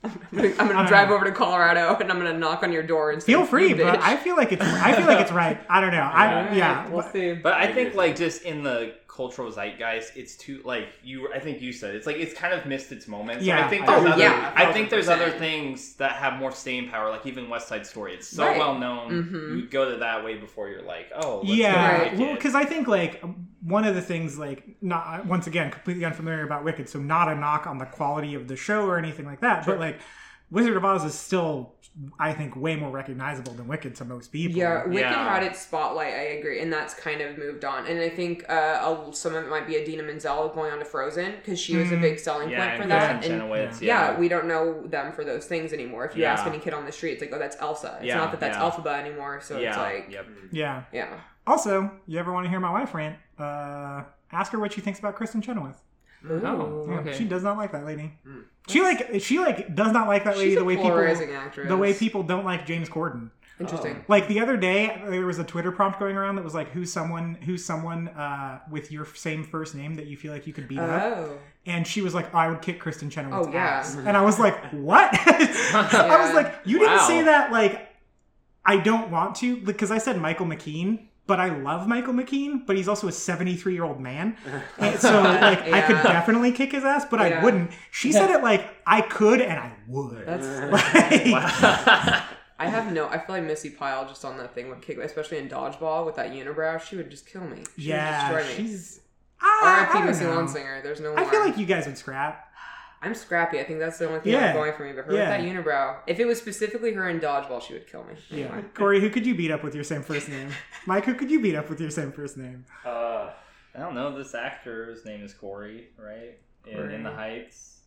I'm gonna, I'm gonna drive know. over to Colorado, and I'm gonna knock on your door and say, feel free, "You but. I feel like it's I feel like it's right. I don't know. I Alright, yeah. we'll see. But I I think like just in the cultural zeitgeist, it's too like you. I think you said it's like it's kind of missed its moment. So Yeah. I think Oh, there's other. yeah, I think there's other things that have more staying power. Like even West Side Story, it's so Right. well known. Mhm. You go to that way before you're like, oh, let's yeah, go well, because I think like one of the things like not once again completely unfamiliar about Wicked, so not a knock on the quality of the show or anything like that, but like Wizard of Oz is still I think way more recognizable than Wicked to most people. Yeah, Wicked Yeah. had its spotlight. I agree, and that's kind of moved on. And I think uh, a, some of it might be Idina Menzel going on to Frozen because she was a Mm. big selling yeah, point for and that. Kristin And Chenoweth, yeah. yeah, we don't know them for those things anymore. If you Yeah. ask any kid on the street, it's like, oh, that's Elsa. It's Yeah, not that that's yeah. Elphaba anymore. So yeah, it's like, yep. Yeah. yeah. Also, you ever want to hear my wife rant? Uh, ask her what she thinks about Kristin Chenoweth. Oh. Yeah, okay. She does not like that lady. Mm. She like she like does not like that lady the way people actress. the way people don't like James Corden. Interesting. Like the other day, there was a Twitter prompt going around that was like, "Who's someone who's someone uh, with your same first name that you feel like you could beat up?" Oh. And she was like, oh, "I would kick Kristin Chenoweth's Oh, yeah. ass," and I was like, "What?" I was like, "You didn't say that like I don't want to because I said Michael McKean." But I love Michael McKean, but he's also a 73 year old man. And so, like, I could definitely kick his ass, but I wouldn't. She said it like I could and I would. That's. Like- I have no. I feel like Missi Pyle just on that thing would kick, especially in dodgeball with that unibrow. She would just kill me. She yeah, would destroy me. she's. I, I R.I.P. don't Missy know. Lonsinger. There's no. I feel like you guys would scrap. I'm scrappy. I think that's the only thing Yeah. that's going for me. But her Yeah. with that unibrow, if it was specifically her in dodgeball, she would kill me. Yeah. Corey, who could you beat up with your same first name? Mike, who could you beat up with your same first name? Uh, I don't know. This actor's name is Corey, right? In, in the Heights.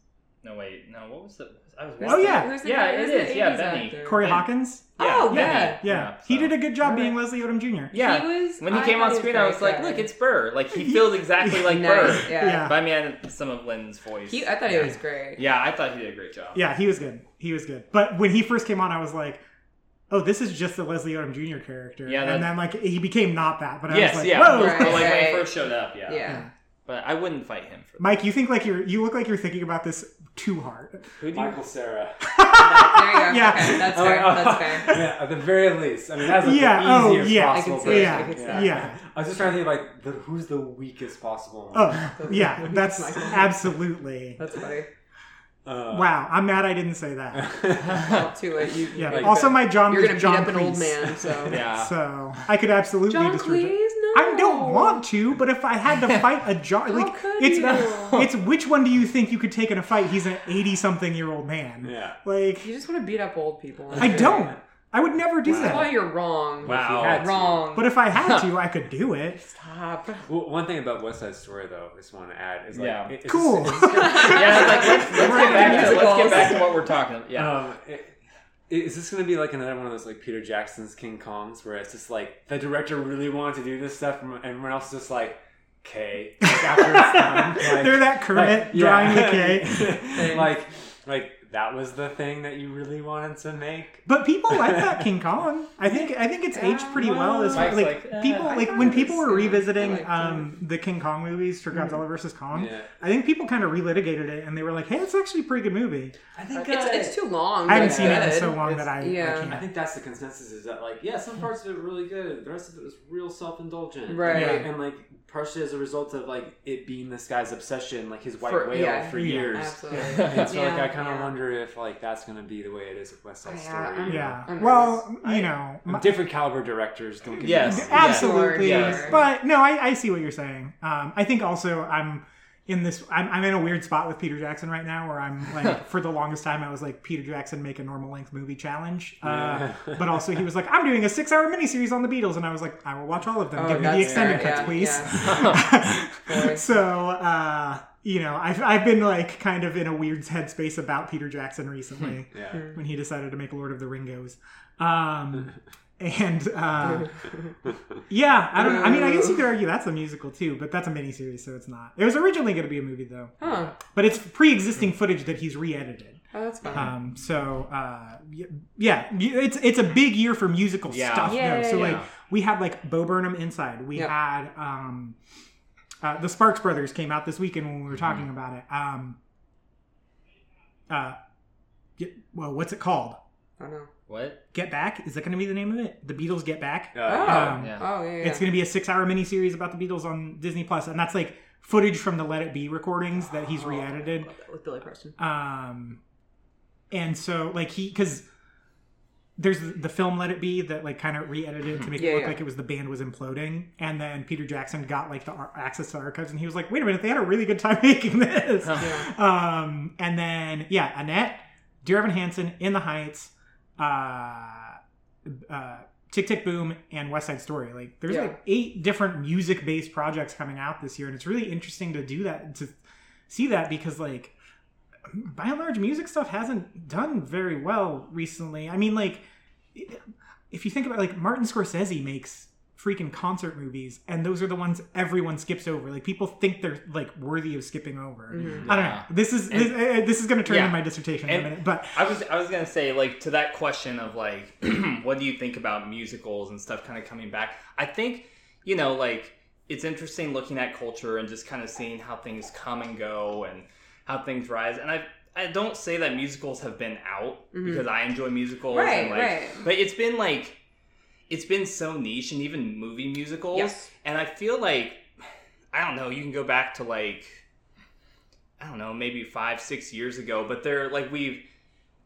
No, wait. No, what was the? I was. Who's Oh, the- yeah. who's the Yeah, guy- it who's the is. Yeah, 80s Benny. actor? Corey Ben- Hawkins? Oh, Benny. yeah. Yeah. He so- did a good job being Alright. Leslie Odom Jr. Yeah. He was. When he I came thought on he screen, I was like, good. "Look, it's Burr. Like he He- feels exactly like nice. Burr." Yeah. Yeah. But I mean, some of Lin's voice. He, I thought he was great. Yeah, I thought he did a great job. Yeah, he was good. He was good. But when he first came on, I was like, oh, this is just the Leslie Odom Jr. character. Yeah, that- and then, like, he became not that. But I Yes, was like, yeah. whoa. Right. But like when he first showed up, yeah. Yeah. But I wouldn't fight him for that. Mike, you think like you're, you look like you're thinking about this too hard. Who do you? Michael Cera. There you go. Yeah. Okay, that's Oh, fair. oh, That's fair. yeah, at the very least. I mean, that's like Yeah, the oh, easiest yeah. I possible. see it, Yeah, I can see yeah. it. yeah. I was just trying to think like the, who's the weakest possible. one. Oh, yeah, that's absolutely. That's funny. Uh, Wow, I'm mad I didn't say that. Up to it. You, Yeah. Like also, that. my John you're was gonna John beat up an old Cleese. man. So. Yeah. So I could absolutely John destroy. Cleese, no. I don't want to, but if I had to fight a jar, like could it's you? it's which one do you think you could take in a fight? He's an eighty-something-year-old man. Yeah. Like You just want to beat up old people. I don't. I would never do that. That's why you're wrong. Wow. If you had to. Wrong. But if I had to, I could do it. Stop. Well, one thing about West Side Story, though, I just want to add is like, Yeah. it- it's- Cool. it's- it's- yeah, like let's, let's get back to let's get back to what we're talking. Yeah. Um, it- is this going to be like another one of those like Peter Jackson's King Kongs, where it's just like the director really wanted to do this stuff, and everyone else is just like, "Okay." Like, after it's done, like, They're that current like, drawing the K. like, like that was the thing that you really wanted to make. But people like that King Kong. I think I think it's aged pretty well as far like, like, eh, people I like when people were revisiting liked it. um, the King Kong movies for Godzilla vs Kong. Yeah. I think people kind of relitigated it and they were like, "Hey, it's actually a pretty good movie." I think It's, it's too long. I haven't but seen it in so long It's- that I, yeah. I I can't. think that's the consensus is that like yeah, some parts of it are really good, the rest of it was real self indulgent, Right. Yeah. And like partially as a result of like it being this guy's obsession, like his white For- whale yeah. for Yeah. years. Absolutely. And so like Yeah, I kind of yeah. wonder if like that's gonna be the way it is with West Side Yeah, Story. I'm- yeah. I'm Well, nervous. you know, my- Different caliber directors don't get Yes. me wrong. Yeah. absolutely. Sure, sure. But no, I, I see what you're saying. Um, I think also I'm in this. I'm, I'm in a weird spot with Peter Jackson right now, where I'm like, for the longest time, I was like, Peter Jackson make a normal length movie challenge. Uh, Yeah. but also, he was like, I'm doing a six hour miniseries on the Beatles, and I was like, I will watch all of them. Oh, Give me the extended fair, cuts, yeah, please. Boy. so, uh, you know, I've I've been like kind of in a weird headspace about Peter Jackson recently Yeah. when he decided to make Lord of the Ringos. Um, and uh, yeah, I don't. I mean, I guess you could argue that's a musical too, but that's a miniseries, so it's not. It was originally going to be a movie though, Huh. but it's pre-existing footage that he's re-edited. Oh, that's fine. Um, so uh, yeah, it's it's a big year for musical Yeah. stuff. Yeah, though. So yeah, like we had like Bo Burnham Inside. We Yep. had um, uh, the Sparks Brothers came out this weekend when we were talking Mm-hmm. about it. Um, uh, y- well, what's it called? I don't know. What? Get Back? Is that going to be the name of it? The Beatles Get Back? Oh, Um, Yeah. oh yeah. yeah. It's going to be a six-hour miniseries about the Beatles on Disney Plus, and that's like footage from the Let It Be recordings that he's Oh, re-edited. love that with Billy Preston. Um, and so like he because there's the, the film Let It Be that like kind of re-edited to make Yeah, it look yeah. like it was the band was imploding, and then Peter Jackson got like the ar- access to archives, and he was like, wait a minute, they had a really good time making this. Yeah. Um, and then yeah, Annette, Dear Evan Hansen, In the Heights, uh, uh, Tick Tick Boom, and West Side Story. Like there's Yeah. like eight different music based projects coming out this year, and it's really interesting to do that to see that because like by and large, music stuff hasn't done very well recently. I mean, like if you think about like Martin Scorsese makes freaking concert movies and those are the ones everyone skips over like people think they're like worthy of skipping over Mhm. i don't know this is this, uh, this is going to turn Yeah. into my dissertation in a minute but I was I was gonna say like to that question of like what do you think about musicals and stuff kind of coming back. I think you know like it's interesting looking at culture and just kind of seeing how things come and go and how things rise. And I I don't say that musicals have been out Mhm. because I enjoy musicals. Right, and like, right. But it's been like it's been so niche and even movie musicals. Yes. And I feel like I don't know. You can go back to like I don't know, maybe five, six years ago, but they're like we've.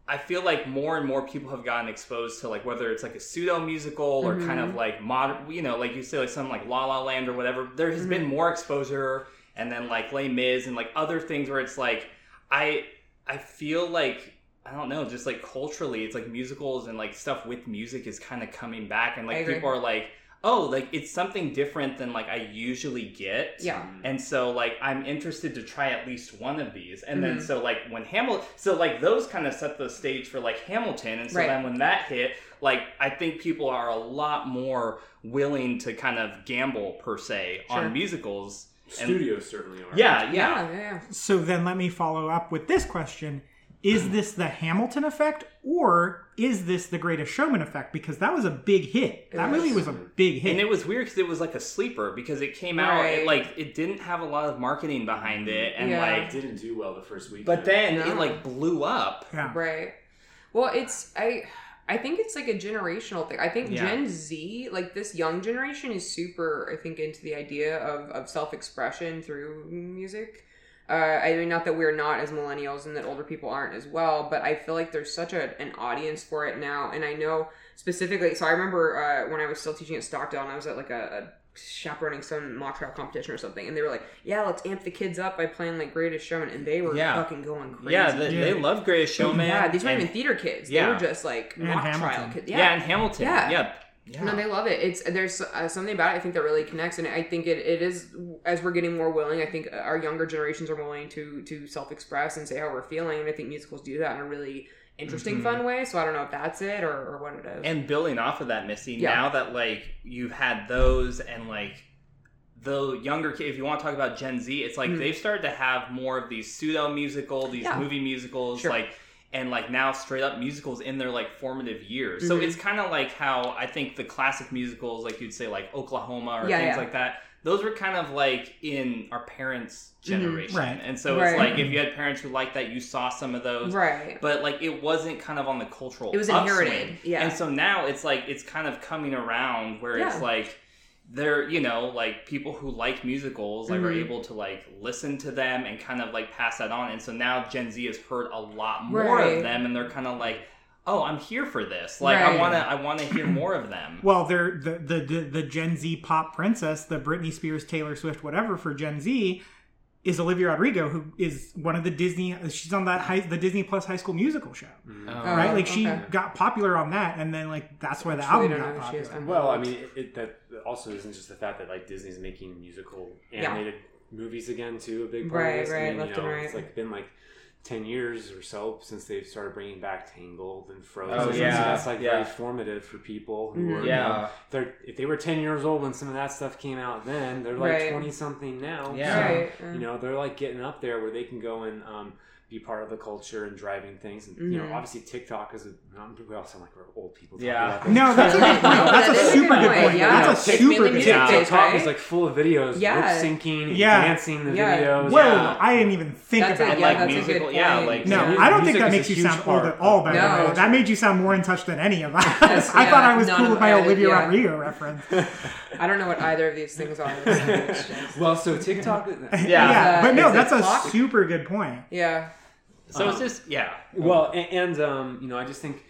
I feel like more and more people have gotten exposed to like whether it's like a pseudo musical or kind Mm-hmm. of like modern, you know, like you say like something like La La Land or whatever. There has Mm-hmm. been more exposure, and then like Les Mis and like other things where it's like I I feel like I don't know, just like culturally, it's like musicals and like stuff with music is kind of coming back, and like people are like, oh, like it's something different than like I usually get. Yeah. And so like I'm interested to try at least one of these. And then Mhm. so like when Hamilton so like those kind of set the stage for like Hamilton and so Right. then when that hit, like I think people are a lot more willing to kind of gamble per se Sure. on musicals. And- Studios certainly are. Yeah, yeah. Yeah, yeah, yeah. so then let me follow up with this question is this the hamilton effect or is this the greatest showman effect because that was a big hit that movie was a big hit And it was weird because it was like a sleeper because it came out Right. it, like it didn't have a lot of marketing behind it and Yeah. like It didn't do well the first week. but then No. it like blew up. yeah Right. Well, it's I I think it's like a generational thing. I think Yeah. Gen Z, like this young generation is super I think into the idea of of self-expression through music. Uh, I mean, not that we're not as millennials and that older people aren't as well, but I feel like there's such a, an audience for it now. And I know specifically. So I remember uh, when I was still teaching at Stockdale, and I was at like a, a chaperoning some mock trial competition or something, and they were like, "Yeah, let's amp the kids up by playing like Greatest Showman," and they were Yeah. fucking going crazy. Yeah, they, they love Greatest Showman. yeah, these weren't and- even theater kids. Yeah. They were just like And mock trial kids. yeah. Yeah, and Hamilton. Yeah. Yeah, yeah. No, they love it. It's there's uh, something about it I think that really connects, and I think it, it is as we're getting more willing. I think our younger generations are willing to to self express and say how we're feeling, and I think musicals do that in a really interesting, Mhm. fun way. So I don't know if that's it or, or what it is. And building off of that, Missy, Yeah. now that like you've had those and like the younger kid, if you want to talk about Gen Z, it's like Mhm. they've started to have more of these pseudo musical, these Yeah. movie musicals, Sure. like and like now straight up musicals in their like formative years. So Mhm. it's kind of like how I think the classic musicals, like you'd say like Oklahoma or Yeah, things yeah. like that, those were kind of like in our parents' generation. Right. And so Right. it's like if you had parents who liked that, you saw some of those right. but like it wasn't kind of on the cultural It was upswing. inherited, yeah. and so now it's like it's kind of coming around where it's like they're you know like people who like musicals like are Mhm. able to like listen to them and kind of like pass that on and so now gen z has heard a lot more Right. of them and they're kind of like oh i'm here for this like i want to i want to hear more of them Well, they're the, the the the Gen Z pop princess, the Britney Spears, Taylor Swift, whatever for Gen Z, is Olivia Rodrigo, who is one of the Disney. She's on that high, the Disney Plus High School Musical show, mm. Oh. right? Like she okay. got popular on that, and then like that's where the Truly album don't got know she is. popular. Well, I mean, it, it, that also isn't just the fact that like Disney's making musical Yeah. animated movies again too. A big part Right, of this. right, I mean, left you know, and right. It's like been like ten years or so since they've started bringing back Tangled and Frozen. Oh, So yeah, that's like yeah. very formative for people who Mhm. are you Yeah. know, they're if they were ten years old when some of that stuff came out, then they're like Right. twenty something now. Yeah. So, Right. you know they're like getting up there where they can go and um, be part of the culture and driving things. And you know, Mhm. obviously TikTok is a. We all sound like we're old people. Yeah. No, that's a good point. No, That's that a super good good point, point. yeah. That's a It's super good music point. TikTok right? is like full of videos, Yeah. lip syncing, Yeah. dancing the Yeah. videos. Whoa, Yeah. I didn't even think That's about a, yeah, like, that's a musical- good yeah, point. like- No, Yeah. I don't think that makes you sound part old at all. By No. the way, that made you sound more in touch than any of us. Yes, I thought I was cool with my Olivia yeah. Rodrigo reference. I don't know what either of these things are. Well, so TikTok. Yeah. yeah, but no, that's a super good point. yeah. So it's Um, just yeah Well, and, and um, you know, I just think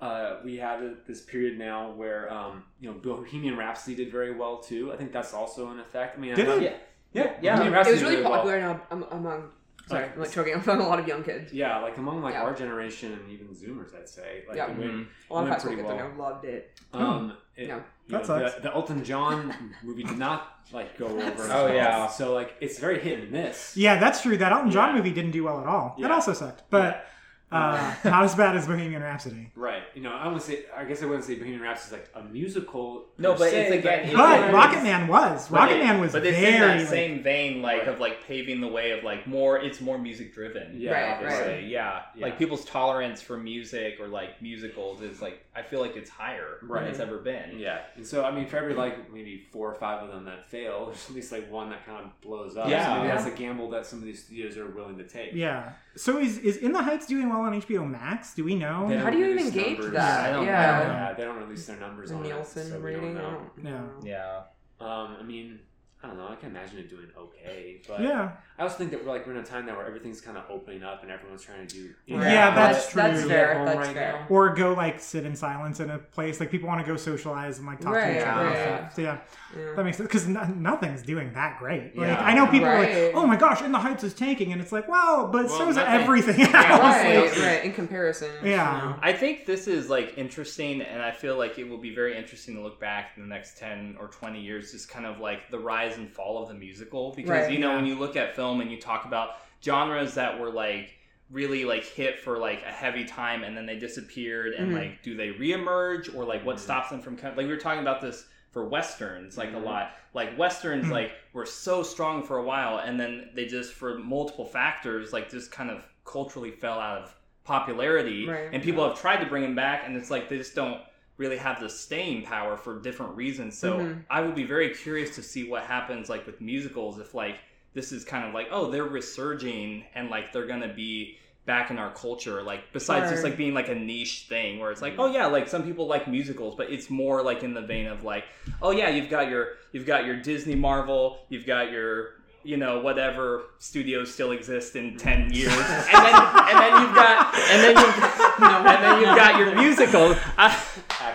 uh, we have this period now where um, you know Bohemian Rhapsody did very well too. I think that's also an effect. I mean, Did I it? yeah, yeah, Yeah. Bohemian It was really very well. popular now among. Sorry, Like- I'm like choking among a lot of young kids. Yeah, like among like Yeah. our generation and even Zoomers, I'd say. Like Yeah. it went- Mhm. A lot of went high school pretty kids I well. know loved it. Um, it, Yeah. That know, sucks. the, the Elton John movie did not like go over. Oh, yeah. So like it's very hit and miss. Yeah, that's true. That Elton John Yeah. movie didn't do well at all. That also sucked, but uh, not as bad as Bohemian Rhapsody. Right. You know, I would say. I guess I wouldn't say Bohemian Rhapsody is like a musical. No, per but se, it's again- it's But Yeah. Rocket Man was. Rocket Man was but it's very in that like, same vein, like Right. of like paving the way of like more. It's more music driven. Yeah, Right, obviously. right. Yeah. Yeah. like people's tolerance for music or like musicals is like I feel like it's higher Right. than it's ever been. Yeah, and so I mean, for every like maybe four or five of them that fail, there's at least like one that kind of blows up. Yeah. so maybe that's a gamble that some of these studios are willing to take. Yeah. So is is In the Heights doing well on HBO Max? Do we know? How don't you release even gauge numbers. that? I don't- yeah. I don't know. Yeah, they don't release their numbers The on Nielsen it, so we rating. don't I know. don't Yeah. know. Yeah. Um, I mean, I don't know. I can imagine it doing okay, but Yeah. I also think that we're like we're in a time now where everything's kind of opening up and everyone's trying to do. Yeah, that's That's true. fair. That's right fair. now. Or go like sit in silence in a place like people want to go socialize and like talk to Right, each other. and right. So yeah, Yeah. that makes sense because nothing's doing that great. Like Yeah. I know people are like, "Oh my gosh, In the Heights is tanking," and it's like, well, but Well, so is nothing- everything else. Right, Like, right. In comparison. Yeah. you know. I think this is like interesting, and I feel like it will be very interesting to look back in the next ten or twenty years, just kind of like the rise and fall of the musical. Because Right, you know, yeah. when you look at film and you talk about genres that were like really like hit for like a heavy time and then they disappeared, and Mhm. like do they reemerge or like what Mhm. stops them from coming? Like we were talking about this for westerns, like Mhm. a lot. Like westerns, Mhm. like were so strong for a while, and then they just for multiple factors, like just kind of culturally fell out of popularity Right. and people have tried to bring them back and it's like they just don't really have the staying power for different reasons so Mhm. i would be very curious to see what happens like with musicals if like this is kind of like oh they're resurging and like they're gonna be back in our culture like besides just like being like a niche thing where it's like oh yeah like some people like musicals but it's more like in the vein of like oh yeah you've got your you've got your disney marvel you've got your you know whatever studios still exist in 10 years and then and then you've got and then you've No. and then you've got your musical. I,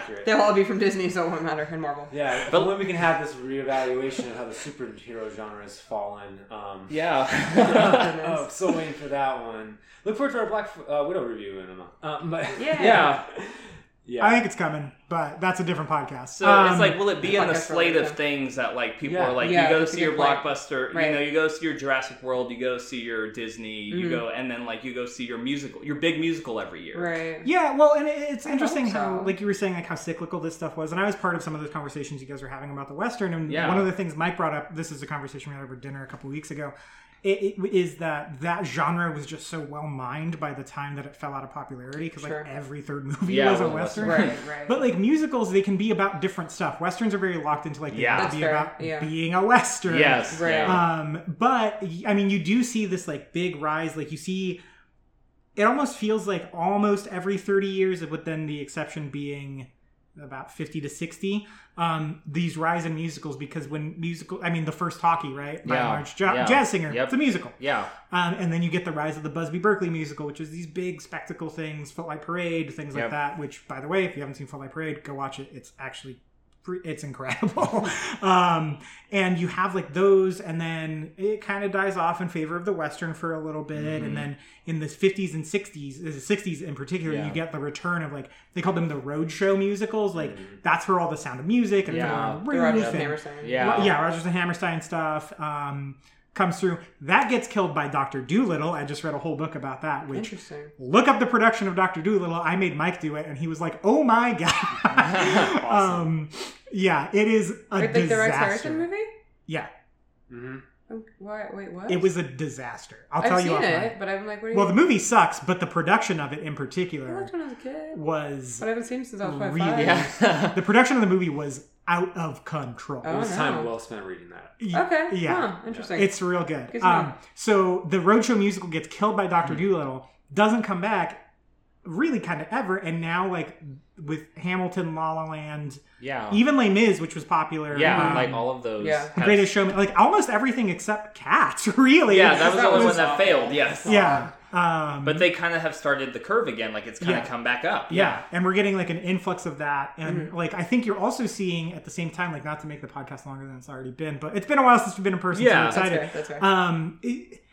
accurate. They'll all be from Disney, so it won't matter. And Marvel. Yeah, But- but when we can have this reevaluation of how the superhero genre has fallen. Um, Yeah. oh, still waiting for that one. Look forward to our Black uh, Widow review in a month. Um, but Yeah. yeah. yeah. I think it's coming, but that's a different podcast. So Um, it's like, will it be in the slate related, of yeah. things that like people Yeah. are like, Yeah, you go see your blockbuster, Right. you know, you go see your Jurassic World, you go see your Disney, you Mhm. go, and then like you go see your musical, your big musical every year. Right. Yeah, well, and it's interesting hope how, like you were saying, like how cyclical this stuff was, and I was part of some of those conversations you guys were having about the Western. And Yeah. one of the things Mike brought up, this is a conversation we had over dinner a couple weeks ago, it, it is that that genre was just so well mined by the time that it fell out of popularity because Sure. like every third movie Yeah, was a was Western. Right. Right. But like musicals, they can be about different stuff. Westerns are very locked into like they Yeah. have to be fair, about yeah. being a Western. Yes. Right. Um, but I mean, you do see this like big rise. Like you see, it almost feels like almost every thirty years, with then the exception being about fifty to sixty. Um, these rise in musicals because when musical, I mean, the first talkie, right, by Yeah. large, ja- Yeah. jazz singer, Yep. it's a musical. yeah. Um, and then you get the rise of the Busby Berkeley musical, which is these big spectacle things, Footlight Parade, things like that. Which, by the way, if you haven't seen Footlight Parade, go watch it. It's actually it's incredible. um, and you have like those, and then it kind of dies off in favor of the Western for a little bit, Mm-hmm. and then in the 50s and 60s, the 60s in particular, Yeah. you get the return of like they called them the roadshow musicals. Like that's where all the Sound of Music and Mm-hmm. Yeah. The Roof and Hammerstein. Yeah. yeah, Rodgers and Hammerstein stuff um, comes through. That gets killed by Doctor Dolittle. I just read a whole book about that. Which Interesting. look up the production of Doctor Dolittle. I made Mike do it, and he was like, "Oh my god!" um, yeah, it is a Like, like the Rex disaster. Harrison movie? Yeah, hmm Oh, why, wait, what? it was a disaster. I'll I've tell you seen offline. it, but I'm like, what are you? Well, the movie sucks, but the production of it in particular liked when I was a kid, was but I haven't seen it since I was probably Really? five. Yeah. the production of the movie was out of control. Oh, It was no. time well spent reading that. Y- Okay. yeah. Huh, interesting. It's real good. Good Um, so the Roadshow musical gets killed by Doctor Hmm. Dolittle, doesn't come back really kind of ever, and now like with Hamilton, La La Land, yeah. even Les Mis, which was popular. Yeah, um, like all of those. Yeah. The Greatest Showman, like almost everything except Cats, really. Yeah, that was That the only was one that failed. Yes. yeah. Um, But they kind of have started the curve again. Like it's kind Yeah. of come back up. yeah, and we're getting like an influx of that, and Mm-hmm. like I think you're also seeing at the same time, like not to make the podcast longer than it's already been, but it's been a while since we've been in person. Yeah. so I'm That's excited. fair. That's fair. Um, it,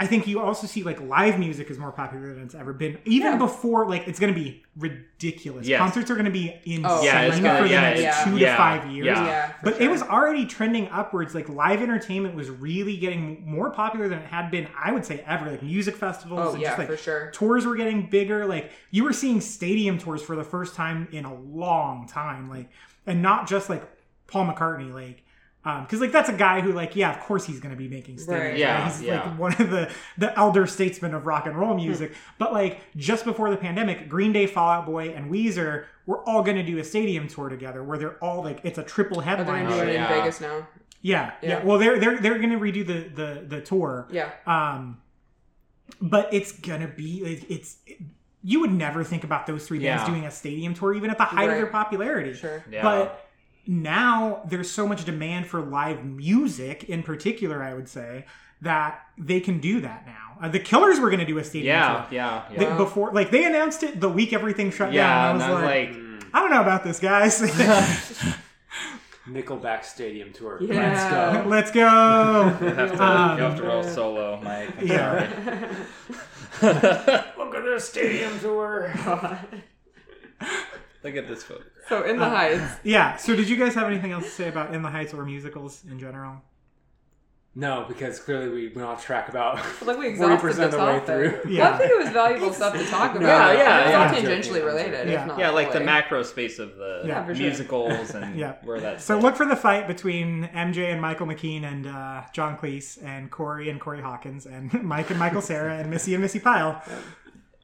I think you also see like live music is more popular than it's ever been. Even Yeah. before, like it's going to be ridiculous. Yes. Concerts are going to be insane Oh, Yeah, for gonna- the yeah, next it's- two yeah, to five years. yeah. yeah, But sure. it was already trending upwards. Like live entertainment was really getting more popular than it had been. I would say ever. Like music festivals Oh and yeah, just like for sure. tours were getting bigger. Like you were seeing stadium tours for the first time in a long time. Like and not just like Paul McCartney. Like because like that's a guy who like yeah of course he's going to be making stadiums. Right. Yeah, he's yeah. like one of the the elder statesmen of rock and Hmm. roll music. but like just before the pandemic, Green Day, Fall Out Boy, and Weezer were all going to do a stadium tour together where they're all like it's a triple Oh, headline. gonna do it yeah. in Vegas now. Yeah, yeah, Yeah. Well, they're they're they're going to redo the the the tour. Yeah. Um, but it's gonna be it, it's. you would never think about those three bands Yeah. doing a stadium tour, even at the height of their popularity. Sure. Yeah. But now there's so much demand for live music, in particular, I would say that they can do that now. Uh, the Killers were going to do a stadium yeah, tour. yeah, yeah. They- before, like they announced it the week everything shut yeah, down. and and I was like, Mm. I don't know about this, guys. Nickelback Stadium tour. Yeah. Let's go. you have to, Um, you have to roll solo, Mike. I'm Yeah. sorry. Look at this stadium tour. Look at this photo. so in the heights. yeah. So, did you guys have anything else to say about In the Heights or musicals in general? No, because clearly we went off track about Like we 40% the of the way through. Yeah. Well, I think it was valuable stuff to talk about. Yeah, yeah, It was yeah. all I'm tangentially related. joking. if Yeah. not Yeah, like the macro space of the Yeah, for sure. musicals and Yeah. where that's So look for the fight between MJ and Michael McKean and uh, John Cleese and Corey and Corey Hawkins and Mike and Michael Cera and Missy and Missi Pyle.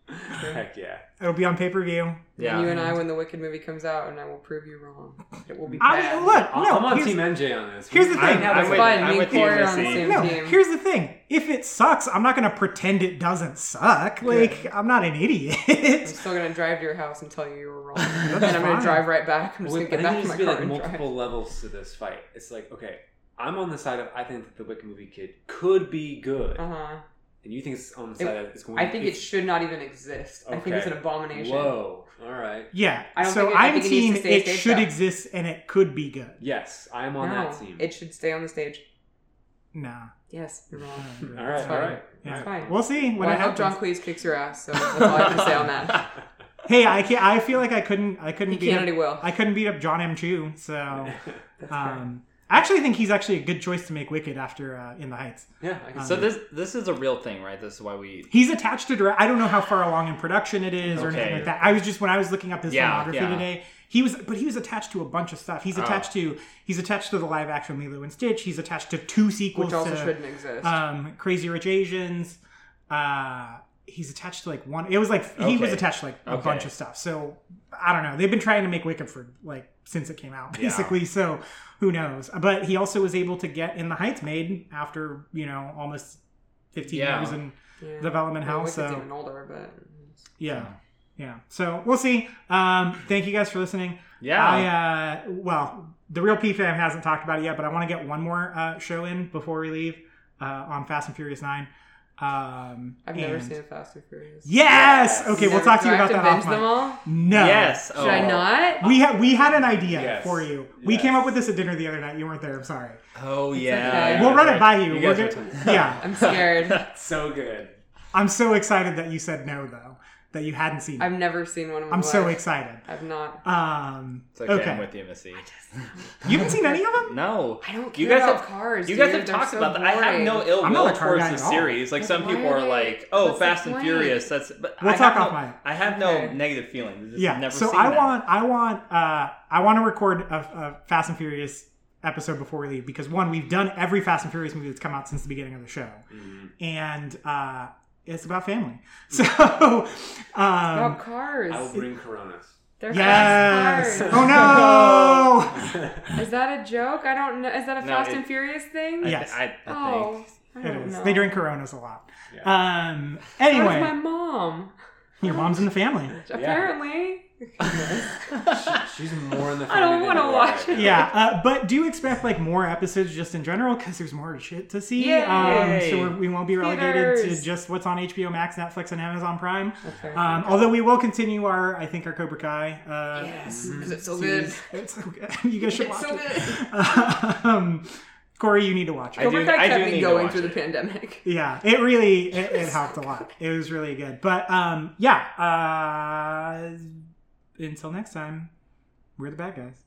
Heck yeah. It'll be on pay per view. Yeah. You and I, when the Wicked movie comes out, and I will prove you wrong. It will be I bad. mean, look, no. I'm on here's, Team NJ on this. here's the thing. I'm It's with- fun. I'm Me with you, Corey are on the Missy. same no, team. here's the thing. If it sucks, I'm not going to pretend it doesn't suck. Like, I'm not an I'm idiot. still gonna drive to your house and tell you you were wrong, and I'm gonna drive right back. I'm just Wait, gonna I get back there to needs my to be car like and multiple drive. levels to this fight. It's like, okay, I'm on the side of I think that the Wicked Movie Kid could be good. Uh huh. And you think it's on the It- side that it's going. I think it should not even exist. I think it's an abomination. Whoa! All right. Yeah. I don't so think it- I I'm think it team to stay it should show. exist and it could be good. Yes, I am on no, that team. it should stay on the stage. Nah. Yes, you're wrong. all right, fine. all right. Yeah. It's fine. We'll see when Well, I it hope John happens. Cleese kicks your ass. So that's all I have to say on that. Hey, I can not I feel like I couldn't I couldn't He beat can and he will. I couldn't beat up John M. Chu, so That's fair. um I actually think he's actually a good choice to make Wicked after uh, In the Heights. yeah, Um, So this this is a real thing, right? This is why we. He's attached to direct. I don't know how far along in production it is or anything like that. I was just when I was looking up his Yeah, filmography yeah. today. He was, but he was attached to a bunch of stuff. He's Oh. attached to he's attached to the live action Lilo and Stitch. He's attached to two sequels Which also to shouldn't exist. um, Crazy Rich Asians. Uh, he's attached to like one. It was like he was attached to like a Okay. bunch of stuff. So I don't know. They've been trying to make Wicked for like since it came out, Yeah. basically. So who knows? But he also was able to get In the Heights made after you know almost fifteen Yeah. years in yeah. development Well, house. So even older, but yeah, yeah. So we'll see. Um, thank you guys for listening. Yeah. I uh, well, the real P fam hasn't talked about it yet, but I want to get one more uh, show in before we leave uh, on Fast and Furious Nine. Um, I've never and- seen Fast and Furious. Yes. Yes. Okay, we'll talk to you about have that to off binge them all? No. yes. Should I oh. not? We had we had an idea Yes. for you. We came up with this at dinner the other night. You weren't there. I'm sorry. Oh okay. yeah. we'll run guys it by you. You We're guys good- are- yeah. I'm scared. so good. I'm so excited that you said no though. That you hadn't seen. I've never seen one of my I'm so life. excited. I've not. Um, It's okay, okay. I'm with you, Missy. You haven't seen any of them? No. I don't care You guys about have cars. You guys dude. have They're talked so about that. I have no ill will towards the at all. series. Like Well, some why people are are like, "Oh, what's Fast and? Furious." That's. But We'll I talk have off no, mic. I have Okay. no negative feelings. I've just Yeah. Never so seen I that. want I want uh I want to record a, a Fast and Furious episode before we leave because one we've done every Fast and Furious movie that's come out since the beginning of the show, and uh it's about family. So um, About cars. I will bring Coronas. They're yes. fast Oh no. Is that a joke? I don't know. Is that a No, Fast it- and Furious thing? I, Yes. I, I oh, think. I It don't is. know. They drink Coronas a lot. Yeah. Um. Anyway, my mom. your mom's in the family. Apparently. She's more in the. I don't wanna watch it. Yeah, uh, but do you expect like more episodes just in general because there's more shit to see. Yay! Um, so we're, we won't be relegated Theaters. to just what's on HBO Max, Netflix, and Amazon Prime. Okay. Um, although we will continue our, I think our Cobra Kai. Uh, yes, because it's so series. good. It's so good. You guys should It's watch so it. um, Corey, you need to watch it. I Cobra do- Kai kept me need to going watch through the pandemic. Yeah, it really it, it helped a lot. It was really good. But um, yeah. Uh, until next time, we're the bad guys.